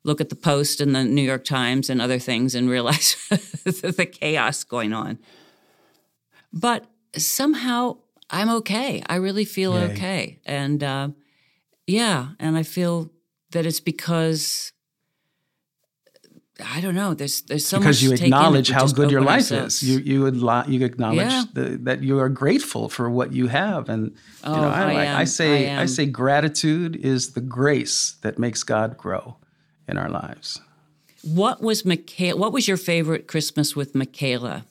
A: look at the Post and the New York Times and other things and realize (laughs) the chaos going on. But somehow I'm okay. I really feel
B: Yay.
A: okay. And uh, yeah, and I feel that it's because I don't know. There's there's so
B: because
A: much
B: you
A: to take in if
B: acknowledge how good your life
A: ourselves.
B: is. You you would li- you acknowledge
A: Yeah.
B: the, that you are grateful for what you have, and you
A: Oh,
B: know I,
A: I
B: like- I say
A: I
B: I, say gratitude is the grace that makes God grow in our lives.
A: what was Michaela? What was your favorite Christmas with Michaela?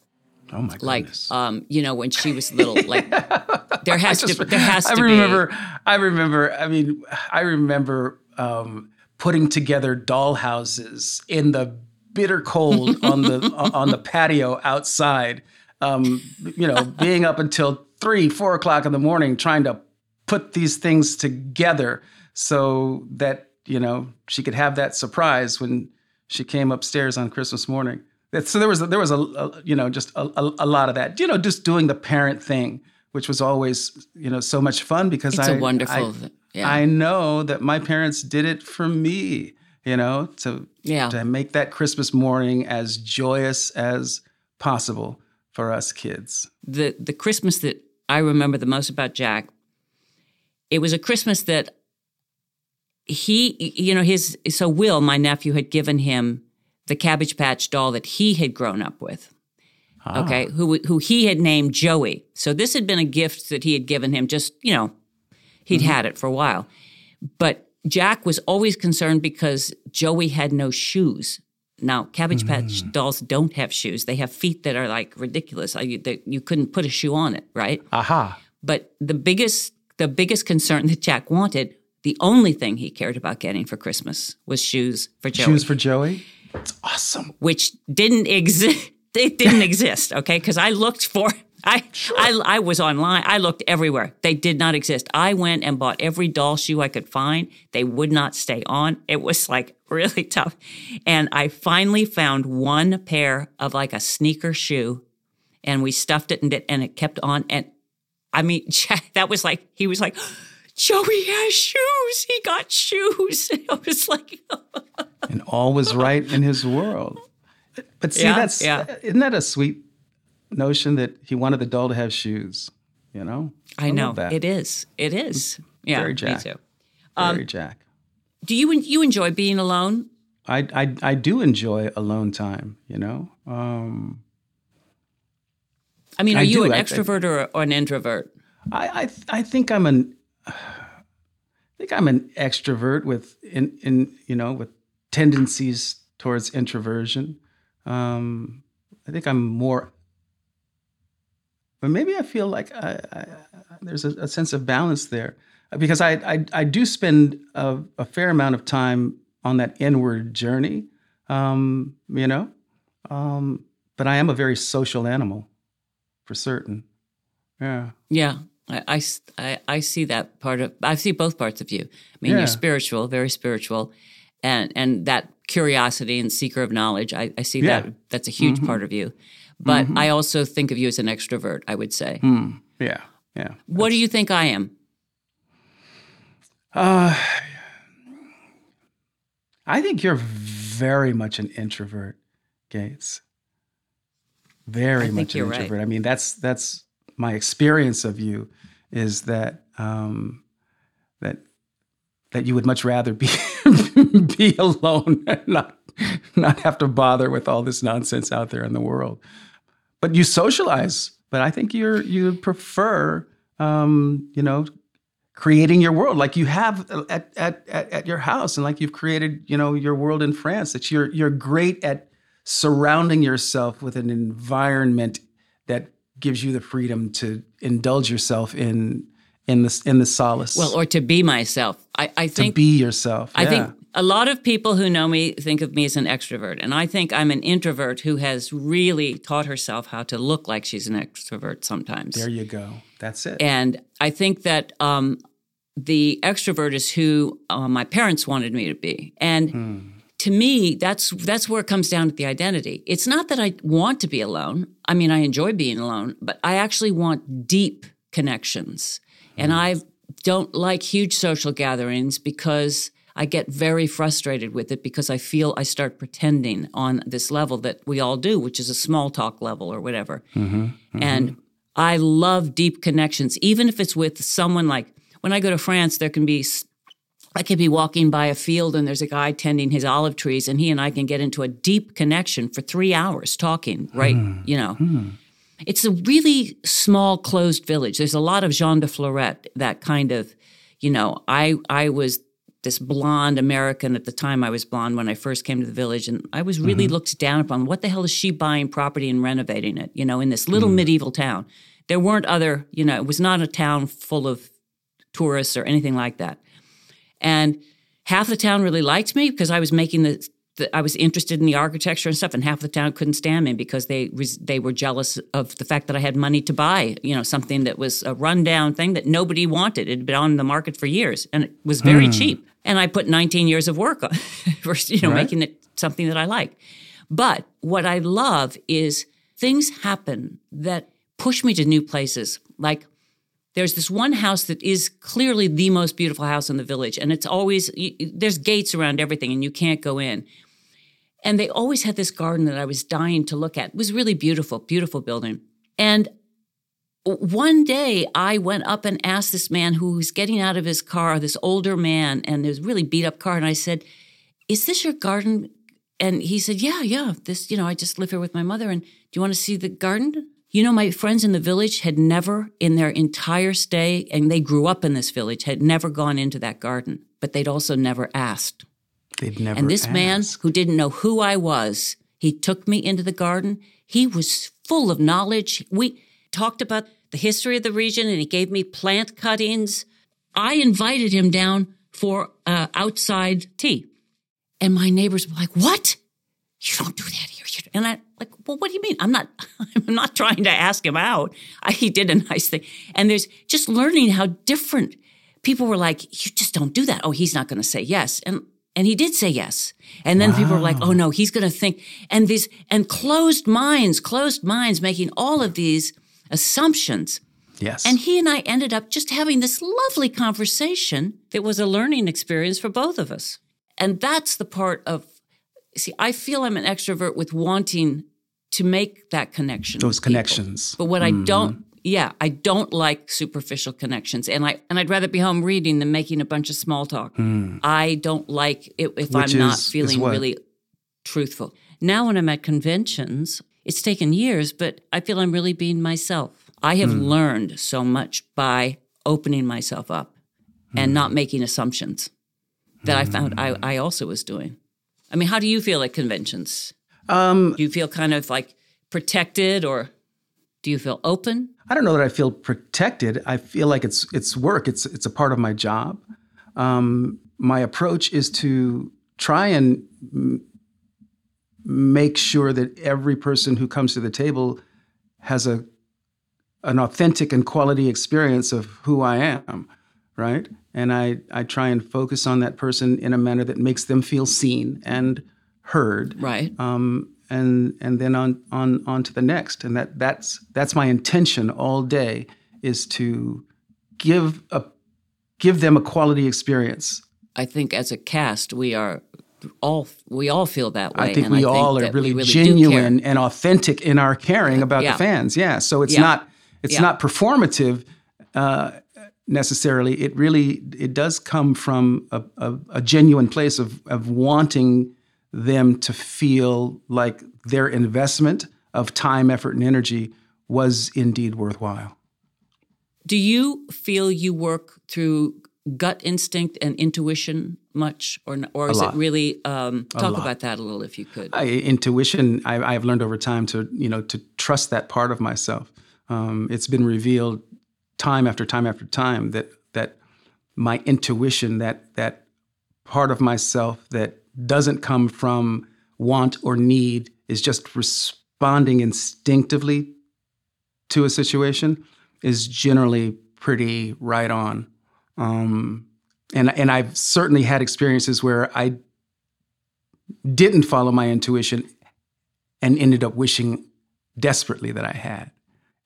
B: Oh my
A: Like,
B: goodness!
A: um, you know, when she was little. Like, (laughs) there has to there has to
B: I
A: be.
B: remember. I remember. I mean, I remember um, putting together dollhouses in the bitter cold on the (laughs) on the patio outside. Um, you know, being up until three, four o'clock in the morning trying to put these things together so that you know she could have that surprise when she came upstairs on Christmas morning. So there was there was a, a you know just a, a, a lot of that. You know, just doing the parent thing, which was always you know so much fun because
A: It's
B: I
A: a wonderful.
B: I,
A: yeah.
B: I know that my parents did it for me. You know, to
A: Yeah.
B: to make that Christmas morning as joyous as possible for us kids.
A: the the Christmas that I remember the most about Jack, it was a Christmas that he, you know, his so Will, my nephew, had given him the Cabbage Patch doll that he had grown up with. Ah. Okay, who who he had named Joey. So this had been a gift that he had given him. Just you know, he'd mm-hmm. had it for a while, but Jack was always concerned because Joey had no shoes. Now, Cabbage Patch mm. dolls don't have shoes. They have feet that are like ridiculous. You, that you couldn't put a shoe on it, right?
B: Aha.
A: But the biggest the biggest concern that Jack wanted, the only thing he cared about getting for Christmas was shoes for Joey,
B: Shoes for Joey. It's awesome.
A: which didn't exist. (laughs) It didn't exist, okay? Because I looked for I, I I was online. I looked everywhere. They did not exist. I went and bought every doll shoe I could find. They would not stay on. It was like (laughs) really tough. And I finally found one pair of like a sneaker shoe and we stuffed it and it, and it kept on and I mean, Jack, (laughs) that was like he was like, Joey has shoes. He got shoes. (laughs) I was like, (laughs)
B: and all was right in his world. But see,
A: Yeah,
B: that's
A: yeah.
B: isn't that a sweet notion that he wanted the doll to have shoes? You know,
A: I know
B: that.
A: it is. It is. Yeah,
B: Very
A: me
B: Jack.
A: too.
B: Very Jack.
A: Do you you enjoy being alone?
B: I, I I do enjoy alone time. You know, um,
A: I mean, are
B: I
A: you
B: do.
A: an
B: I- I-
A: extrovert or, or an introvert?
B: I I, th- I think I'm an I think I'm an extrovert with in in you know with tendencies towards introversion. Um, I think I'm more, but maybe I feel like I, I, there's a, a sense of balance there because I I, I do spend a, a fair amount of time on that inward journey. Um, you know, um, but I am a very social animal, for certain. Yeah.
A: Yeah, I, I I- see that part of. I see both parts of you. I mean,
B: Yeah.
A: you're spiritual, very spiritual, and and that curiosity and seeker of knowledge. I, I see
B: Yeah. Mm-hmm.
A: that. That's a huge part of you. But I also think of you as an extrovert. I would say.
B: Hmm. Yeah. Yeah.
A: What do you think I am?
B: Uh, I think you're very much an introvert, Gates. Very much an
A: you're right.
B: introvert. I mean, that's that's my experience of you is that um, that that you would much rather be (laughs) be alone and not not have to bother with all this nonsense out there in the world. But you socialize. But I think you're you prefer um, you know creating your world like you have at, at, at, at your house and like you've created you know your world in france that you're you're great at surrounding yourself with an environment gives you the freedom to indulge yourself in in the in the solace
A: Well, or to be myself. I, I
B: to
A: think
B: be yourself
A: I think a lot of people who know me think of me as an extrovert, and I think I'm an introvert who has really taught herself how to look like she's an extrovert sometimes.
B: there you go that's it
A: And I think that um, the extrovert is who uh, my parents wanted me to be. And
B: Hmm.
A: To me, that's that's where it comes down to the identity. It's not that I want to be alone. I mean, I enjoy being alone, but I actually want deep connections. And
B: Hmm.
A: I don't like huge social gatherings because I get very frustrated with it because I feel I start pretending on this level that we all do, which is a small talk level or whatever. And I love deep connections, even if it's with someone like when I go to France, there can be, I could be walking by a field and there's a guy tending his olive trees, and he and I can get into a deep connection for three hours talking, right? Hmm. You know. Hmm. It's a really small, closed village. There's a lot of Jean de Florette, that kind of, you know, I I was this blonde American at the time I was blonde when I first came to the village, and I was really mm-hmm. looked down upon. What the hell is she buying property and renovating it? You know, in this little mm. medieval town. There weren't other, you know, it was not a town full of tourists or anything like that. And half the town really liked me because I was making the, the I was interested in the architecture and stuff, and half the town couldn't stand me because they they were jealous of the fact that I had money to buy, you know, something that was a rundown thing that nobody wanted. It had been on the market for years, and it was very hmm. cheap. And I put 19 years of work on, (laughs) for you know,
B: Right.
A: making it something that I like. But what I love is things happen that push me to new places. Like there's this one house that is clearly the most beautiful house in the village, and it's always y- y- there's gates around everything, and you can't go in. And they always had this garden that I was dying to look at. It was really beautiful, beautiful building. And one day I went up and asked this man who was getting out of his car, this older man, and a really beat up car, and I said, "Is this your garden?" And he said, "Yeah, yeah. This, you know, I just live here with my mother. And do you want to see the garden?" You know, my friends in the village had never, in their entire stay, and they grew up in this village, had never gone into that garden, but they'd also never asked.
B: they'd never
A: And this man who didn't know who I was, he took me into the garden. He was full of knowledge. We talked about the history of the region and he gave me plant cuttings. I invited him down for uh, outside tea. And my neighbors were like, What? You don't do that here. And I like, well, what do you mean? I'm not (laughs) I'm not trying to ask him out. I, he did a nice thing. And there's just learning how different people were like, you just don't do that. Oh, he's not gonna say yes. And and he did say yes. And then people were like, oh no, he's gonna think and these and closed minds, closed minds making all of these assumptions.
B: Yes.
A: And he and I ended up just having this lovely conversation that was a learning experience for both of us. And that's the part of, see, I feel I'm an extrovert with wanting to make that connection.
B: Those
A: with people.
B: connections.
A: But what I don't, yeah, I don't like superficial connections, and I and I'd rather be home reading than making a bunch of small talk. I don't like it if
B: Which
A: I'm not
B: is- is
A: feeling really truthful. Now, when I'm at conventions, it's taken years, but I feel I'm really being myself. I have
B: Hmm.
A: learned so much by opening myself up and
B: Hmm.
A: not making assumptions that I found I, I also was doing. I mean, how do you feel at conventions?
B: Um,
A: Do you feel kind of like protected or do you feel open?
B: I don't know that I feel protected. I feel like it's it's work. It's it's a part of my job. Um, my approach is to try and m- make sure that every person who comes to the table has a an authentic and quality experience of who I am, right? And I I try and focus on that person in a manner that makes them feel seen and heard
A: Right.
B: um, and and then on on on to the next. And that that's that's my intention all day is to give a give them a quality experience.
A: I think as a cast, we are all we all feel that way.
B: I think we all are
A: that we
B: really, genuine and authentic in our caring about
A: Yeah.
B: the fans. Yeah. So it's
A: Yeah.
B: not it's
A: Yeah.
B: not performative uh, necessarily. It really it does come from a, a, a genuine place of of wanting them to feel like their investment of time, effort, and energy was indeed worthwhile.
A: Do you feel you work through gut instinct and intuition much, or or is it really? Um, talk about that a little, if you could.
B: I, intuition I, I've learned over time to you know to trust that part of myself um, it's been revealed time after time after time that that my intuition that that part of myself that doesn't come from want or need is just responding instinctively to a situation is generally pretty right on um, and and I've certainly had experiences where I didn't follow my intuition and ended up wishing desperately that I had.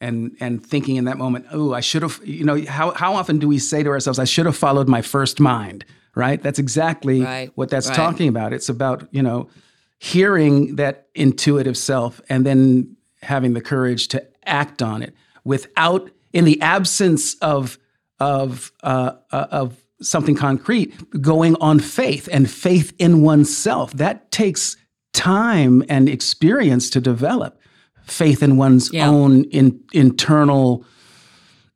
B: And and thinking in that moment, oh, I should have, you know, how how often do we say to ourselves, I should have followed my first mind, right? That's exactly
A: Right,
B: what that's
A: right.
B: talking about. It's about, you know, hearing that intuitive self and then having the courage to act on it without in the absence of of uh, uh, of something concrete going on faith and faith in oneself that takes time and experience to develop faith in one's
A: Yeah.
B: own in, internal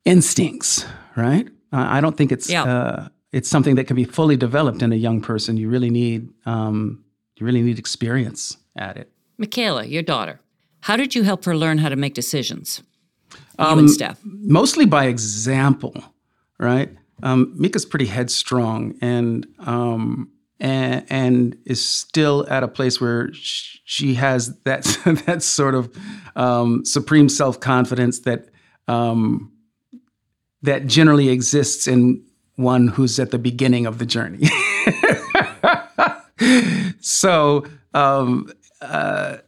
B: instincts right i don't think it's
A: Yeah.
B: uh, it's something that can be fully developed in a young person you really need um, you really need experience at it
A: Michaela, your daughter, how did you help her learn how to make decisions?
B: Um,
A: you and Steph.
B: mostly by example, right? Um, Mika's pretty headstrong and um, and, and is still at a place where sh- she has that (laughs) that sort of um, supreme self confidence that um, that generally exists in one who's at the beginning of the journey. (laughs) so um, uh,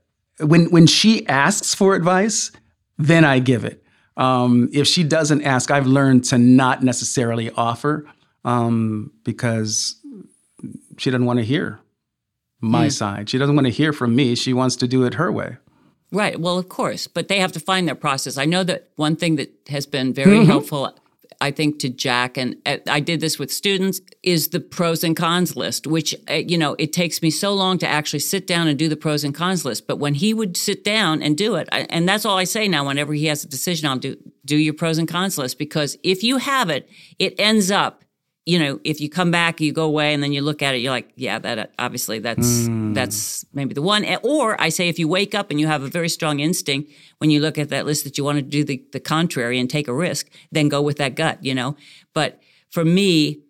B: when when she asks for advice, then I give it. Um, if she doesn't ask, I've learned to not necessarily offer um, because she doesn't want to hear my side. She doesn't want to hear from me. She wants to do it her way.
A: Right. Well, of course, but they have to find their process. I know that one thing that has been very
B: Mm-hmm.
A: helpful, I think, to Jack, and I did this with students, is the pros and cons list, which, uh, you know, it takes me so long to actually sit down and do the pros and cons list. But when he would sit down and do it, I, and that's all I say now whenever he has a decision, I'll do, do your pros and cons list because if you have it, it ends up you know, if you come back, you go away, and then you look at it, you're like, yeah, that uh, obviously that's hmm. that's maybe the one. Or I say, if you wake up and you have a very strong instinct when you look at that list that you want to do the the contrary and take a risk, then go with that gut, you know. But for me,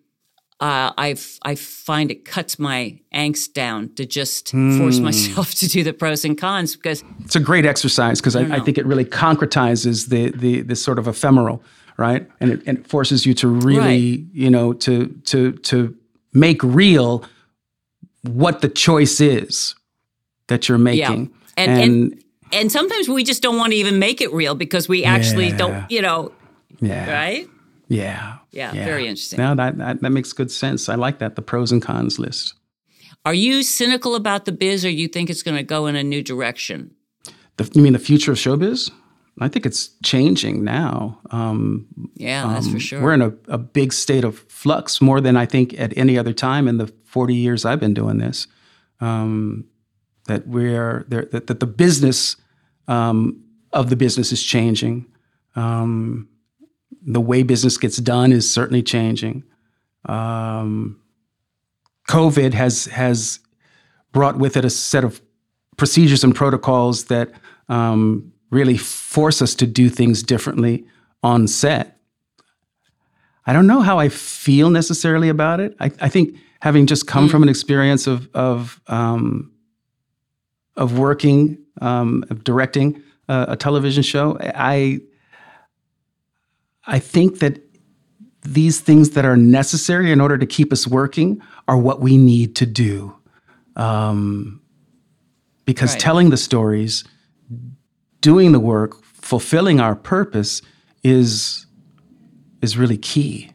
A: uh, I I find it cuts my angst down to just force hmm. myself (laughs) to do the pros and cons because
B: It's a great exercise because I, I think it really concretizes the the the sort of ephemeral, right? And it, and it forces you to really,
A: Right.
B: you know, to to to make real what the choice is that you're making.
A: And, and and sometimes we just don't want to even make it real because we actually
B: Yeah.
A: don't, you know,
B: Yeah.
A: Right?
B: Yeah.
A: Yeah, very interesting.
B: Now that, that that makes good sense. I like that the pros and cons list.
A: Are you cynical about the biz or you think it's going to go in a new direction?
B: The, you mean the future of showbiz? I think it's changing now. Um,
A: Yeah, that's for sure.
B: We're in a, a big state of flux more than I think at any other time in the 40 years I've been doing this. Um, that we're there, that, that the business um, of the business is changing. Um, the way business gets done is certainly changing. Um, COVID has has brought with it a set of procedures and protocols that um, really force us to do things differently on set. I don't know how I feel necessarily about it. I, I think having just come from an experience of of um, of working, um, of directing a, a television show, I I think that these things that are necessary in order to keep us working are what we need to do. Um, because
A: Right.
B: telling the stories, doing the work, fulfilling our purpose is is really key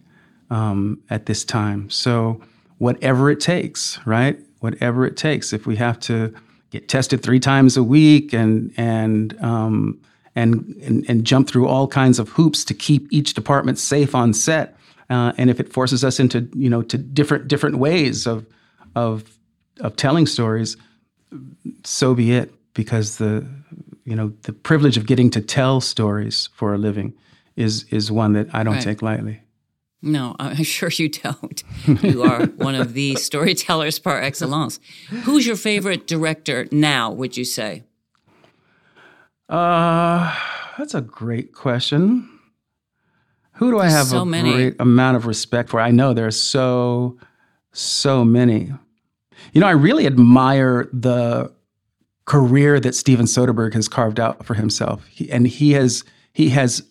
B: um, at this time. So whatever it takes, right? Whatever it takes. If we have to get tested three times a week and and um, and, and and jump through all kinds of hoops to keep each department safe on set, uh, and if it forces us into you know to different different ways of of of telling stories, so be it. Because the you know the privilege of getting to tell stories for a living is is one that I don't
A: Right.
B: take lightly.
A: No, I'm (laughs) sure you don't. You are one of the (laughs) storytellers par excellence. Who's your favorite director now, would you say?
B: Uh, that's a great question. Who do I have
A: so
B: a
A: many.
B: great amount of respect for? I know there are so, so many. You know, I really admire the career that Steven Soderbergh has carved out for himself, he, and he has he has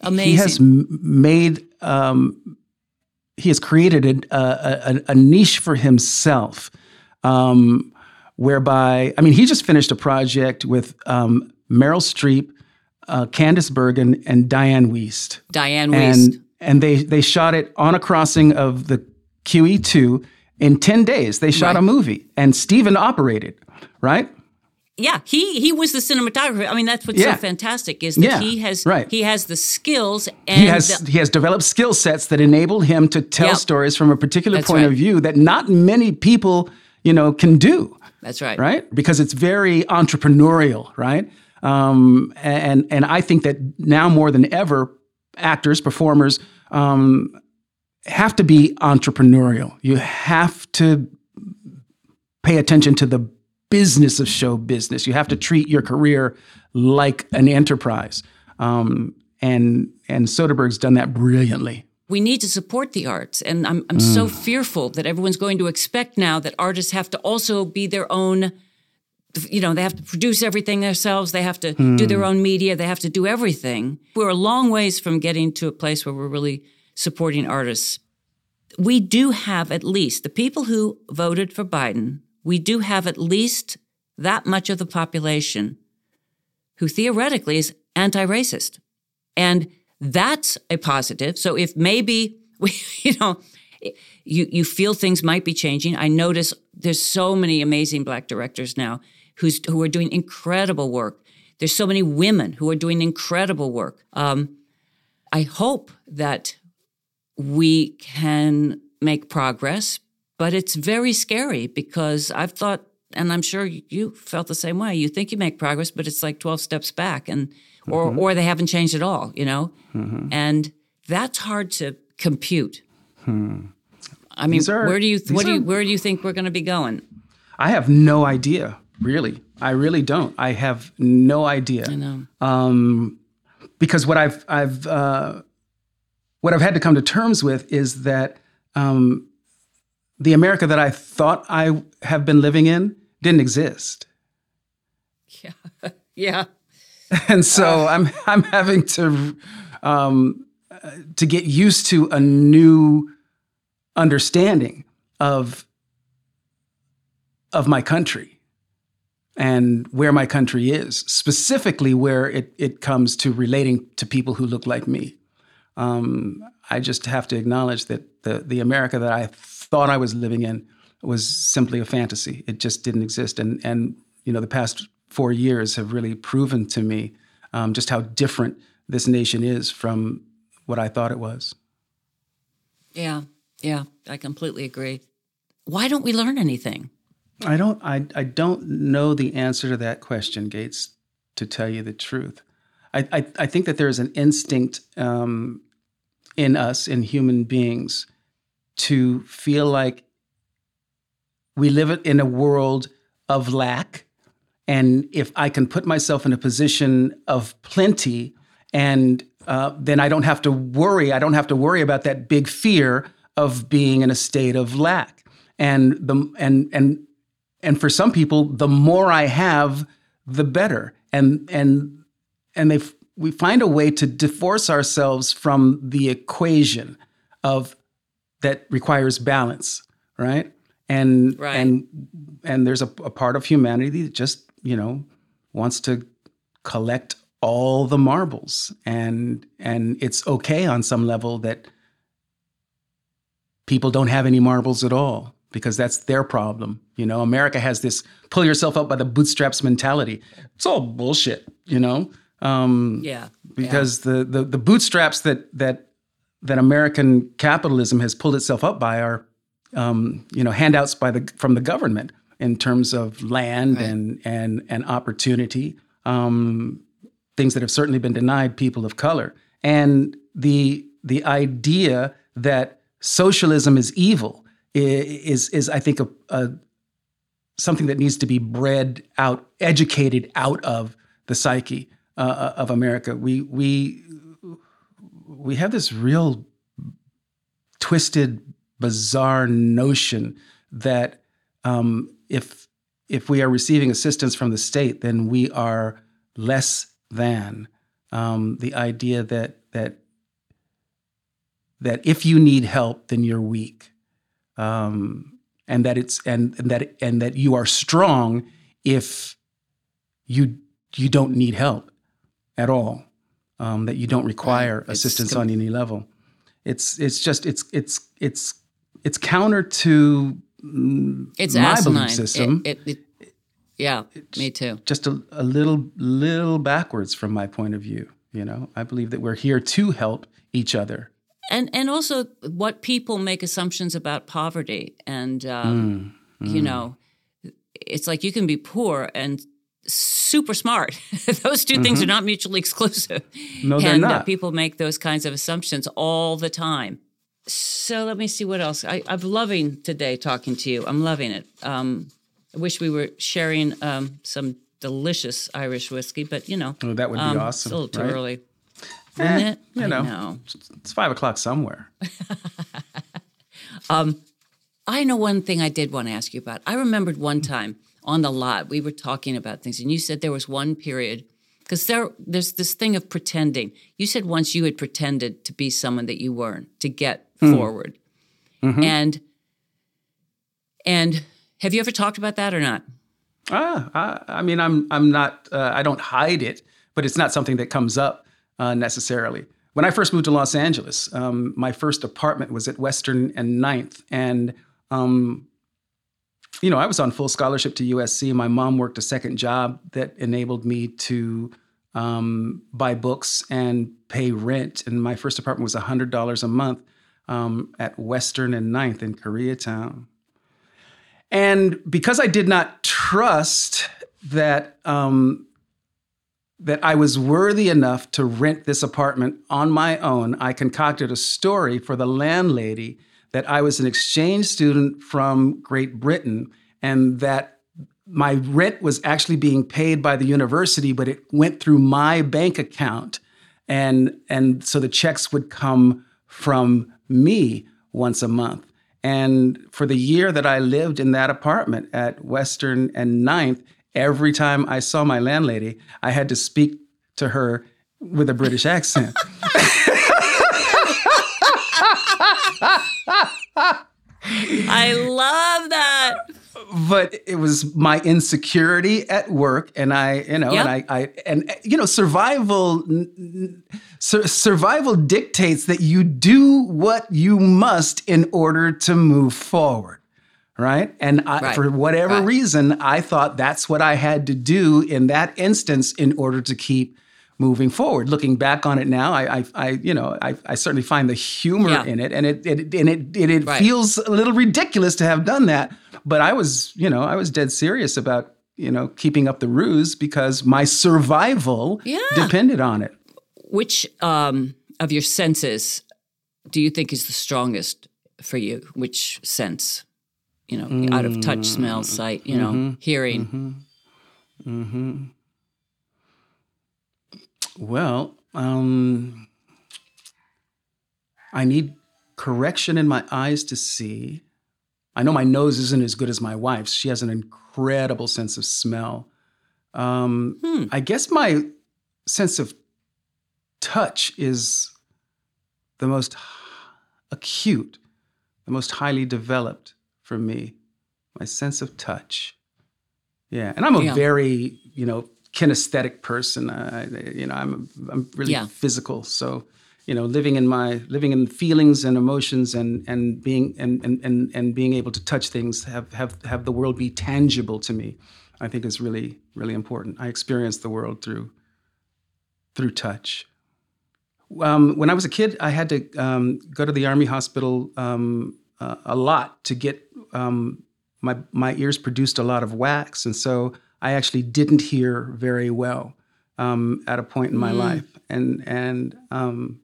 A: Amazing.
B: he has made um, he has created a, a, a, niche for himself um, whereby i mean he just finished a project with um, meryl streep uh, candice bergen and Dianne Wiest
A: Dianne Wiest.
B: and and they they shot it on a crossing of the qe2 in 10 days they shot
A: Right.
B: a movie and steven operated right
A: yeah, he he was the cinematographer. I mean, that's what's
B: Yeah.
A: so fantastic is that
B: Yeah,
A: he has
B: right.
A: he has the skills and
B: he has
A: the-
B: he has developed skill sets that enable him to tell
A: Yep.
B: stories from a particular
A: That's
B: point
A: right.
B: of view that not many people you know can do
A: that's right.
B: right because it's very entrepreneurial right um, and and I think that now more than ever actors performers um, have to be entrepreneurial you have to pay attention to the business of show business you have to treat your career like an enterprise um, and and Soderbergh's done that brilliantly
A: we need to support the arts. And I'm, I'm
B: Mm.
A: so fearful that everyone's going to expect now that artists have to also be their own, you know, they have to produce everything themselves. They have to do their
B: Hmm.
A: own media. They have to do everything. We're a long ways from getting to a place where we're really supporting artists. We do have at least the people who voted for Biden, we do have at least that much of the population who theoretically is anti racist. And that's a positive. So if maybe (laughs) we, you know, you, you feel things might be changing. I notice there's so many amazing black directors now who's, who are doing incredible work. There's so many women who are doing incredible work. Um, I hope that we can make progress, but it's very scary because I've thought, and I'm sure you felt the same way. You think you make progress, but it's like 12 steps back and or or they haven't changed at all, you know? And that's hard to compute. I mean,
B: are-
A: where do you what do you where do you think we're going to be going?
B: I have no idea really I really don't I have no idea
A: I know.
B: um, because what I've I've uh, what I've had to come to terms with is that um, the America that I thought I have been living in didn't exist,
A: Yeah. (laughs) yeah. (laughs)
B: and so I'm I'm having to um, uh, to get used to a new understanding of of my country. and where my country is, specifically where it, it comes to relating to people who look like me. Um, I just have to acknowledge that the, the America that I thought I was living in was simply a fantasy. It just didn't exist. And, and you know, the past four years have really proven to me um, just how different this nation is from what I thought it was.
A: Yeah, yeah, I completely agree. Why don't we learn anything?
B: I don't. I, I don't know the answer to that question, Gates. To tell you the truth, I I, I think that there is an instinct um, in us, in human beings, to feel like we live in a world of lack, and if I can put myself in a position of plenty, and uh, then I don't have to worry. I don't have to worry about that big fear of being in a state of lack. And the and and and for some people, the more I have, the better. And and and they we find a way to divorce ourselves from the equation of that requires balance, right? And
A: right.
B: and and there's a, a part of humanity that just you know wants to collect all the marbles and and it's okay on some level that people don't have any marbles at all because that's their problem you know america has this pull yourself up by the bootstraps mentality it's all bullshit you know
A: um, yeah
B: because yeah. The, the the bootstraps that that that american capitalism has pulled itself up by are um, you know handouts by the from the government in terms of land right. and and and opportunity um, things that have certainly been denied people of color. And the the idea that socialism is evil is is I think a, a something that needs to be bred out, educated out of the psyche uh, of America. We we we have this real twisted, bizarre notion that um, if if we are receiving assistance from the state, then we are less than um, the idea that that that if you need help, then you're weak, um, and that it's and, and that and that you are strong if you you don't need help at all, um, that you don't require right. assistance com- on any level. It's it's just it's it's it's it's counter to
A: it's
B: my
A: asinine.
B: belief system.
A: It, it, it, yeah, me too.
B: Just a, a little little backwards from my point of view. You know, I believe that we're here to help each other.
A: And and also what people make assumptions about poverty, and um, mm, mm. you know, it's like you can be poor and super smart. (laughs) those 2 mm-hmm. things are mm-hmm. not mutually exclusive.
B: No,
A: they're
B: and, uh, not.
A: Uh, people make those kinds of assumptions all the time. So let me see what else. I, am loving today talking to you. I'm loving it. Um, I wish we were sharing um, some delicious Irish whiskey, but you know,
B: oh, that would be
A: um,
B: awesome.
A: It's a little too
B: right?
A: early,
B: eh,
A: it?
B: You know,
A: know.
B: it's five o'clock somewhere. (laughs)
A: um, I know one thing I did want to ask you about. I remembered one time on the lot we were talking about things, and you said there was one period because there there's this thing of pretending. You said once you had pretended to be someone that you weren't to get mm. forward, mm-hmm. and and have you ever talked about that or not?
B: Ah, I, I mean, I'm I'm not. Uh, I don't hide it, but it's not something that comes up uh, necessarily. When I first moved to Los Angeles, um, my first apartment was at Western and Ninth, and um, you know, I was on full scholarship to USC. My mom worked a second job that enabled me to um, buy books and pay rent. And my first apartment was hundred dollars a month um, at Western and Ninth in Koreatown. And because I did not trust that um, that I was worthy enough to rent this apartment on my own, I concocted a story for the landlady that I was an exchange student from Great Britain and that my rent was actually being paid by the university, but it went through my bank account. And, and so the checks would come from me once a month. And for the year that I lived in that apartment at Western and Ninth, every time I saw my landlady, I had to speak to her with a British accent. (laughs) (laughs)
A: I love that.
B: but it was my insecurity at work and i you know
A: Yep.
B: and i i and you know survival sur- survival dictates that you do what you must in order to move forward right and I,
A: Right.
B: for whatever
A: Right.
B: reason i thought that's what i had to do in that instance in order to keep moving forward looking back on it now i i, I you know I, I certainly find the humor
A: Yeah.
B: in it and it, it and it it, it
A: Right.
B: feels a little ridiculous to have done that but i was you know i was dead serious about you know keeping up the ruse because my survival
A: Yeah.
B: depended on it
A: Which um, of your senses do you think is the strongest for you? Which sense? You know, out of touch, smell, mm. sight, you know, mm-hmm. hearing. Mm-hmm. Mm-hmm.
B: Well, um, I need correction in my eyes to see. I know my nose isn't as good as my wife's. She has an incredible sense of smell. Um, I guess my sense of touch is the most acute, the most highly developed for me. My sense of touch. Yeah, and I'm a
A: Yeah.
B: very, you know, kinesthetic person. I, you know, I'm I'm really
A: Yeah.
B: physical. So, you know, living in my living in feelings and emotions and and being and and and, and being able to touch things have have have the world be tangible to me. I think is really really important. I experience the world through through touch. Um, when I was a kid, I had to um, go to the army hospital um, uh, a lot to get um, my my ears produced a lot of wax, and so I actually didn't hear very well um, at a point in my life, and and um,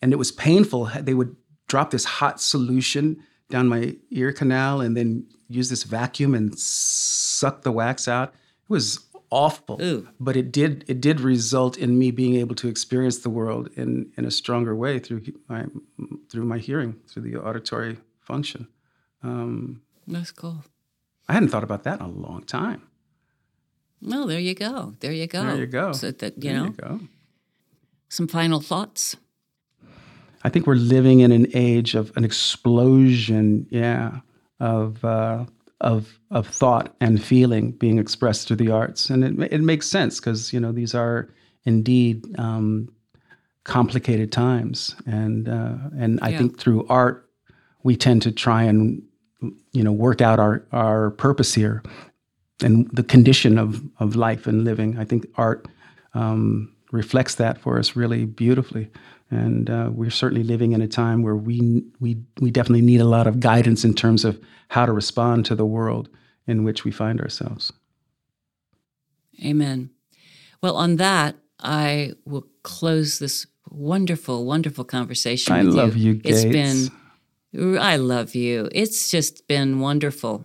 B: and it was painful. They would drop this hot solution down my ear canal, and then use this vacuum and suck the wax out. It was awful,
A: Ooh.
B: but it did it did result in me being able to experience the world in in a stronger way through my through my hearing, through the auditory function. Um,
A: That's cool.
B: I hadn't thought about that in a long time.
A: No, there you go. There you go.
B: There you go.
A: So that you
B: There
A: know,
B: you go.
A: some final thoughts.
B: I think we're living in an age of an explosion, yeah, of uh, of of thought and feeling being expressed through the arts, and it it makes sense because you know these are indeed um, complicated times, and uh, and I
A: Yeah.
B: think through art we tend to try and you know work out our our purpose here and the condition of of life and living. I think art um, reflects that for us really beautifully. And uh, we're certainly living in a time where we we we definitely need a lot of guidance in terms of how to respond to the world in which we find ourselves.
A: Amen. Well, on that, I will close this wonderful, wonderful conversation.
B: I
A: with
B: love you,
A: It's
B: Gates.
A: been, I love you. It's just been wonderful.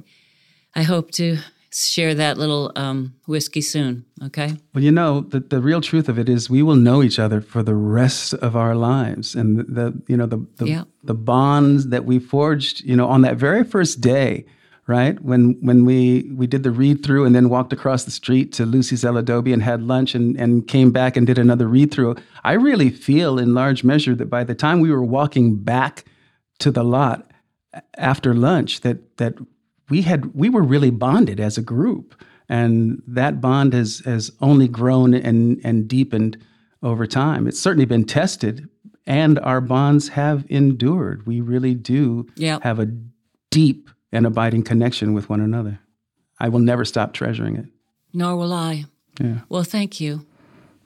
A: I hope to share that little um, whiskey soon. Okay.
B: Well, you know, the, the real truth of it is we will know each other for the rest of our lives. And the, the you know, the, the,
A: Yeah.
B: the bonds that we forged, you know, on that very first day, right? When, when we, we did the read through and then walked across the street to Lucy's El Adobe and had lunch and, and came back and did another read through. I really feel in large measure that by the time we were walking back to the lot after lunch, that, that we had, we were really bonded as a group and that bond has has only grown and and deepened over time. It's certainly been tested, and our bonds have endured. We really do
A: Yep.
B: have a deep and abiding connection with one another. I will never stop treasuring it.
A: Nor will I.
B: Yeah.
A: Well, thank you.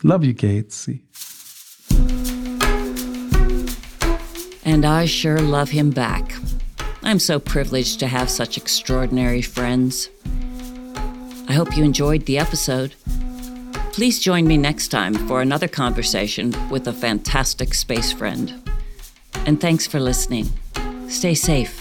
B: Love you, Gates.
A: And I sure love him back. I'm so privileged to have such extraordinary friends. I hope you enjoyed the episode. Please join me next time for another conversation with a fantastic space friend. And thanks for listening. Stay safe.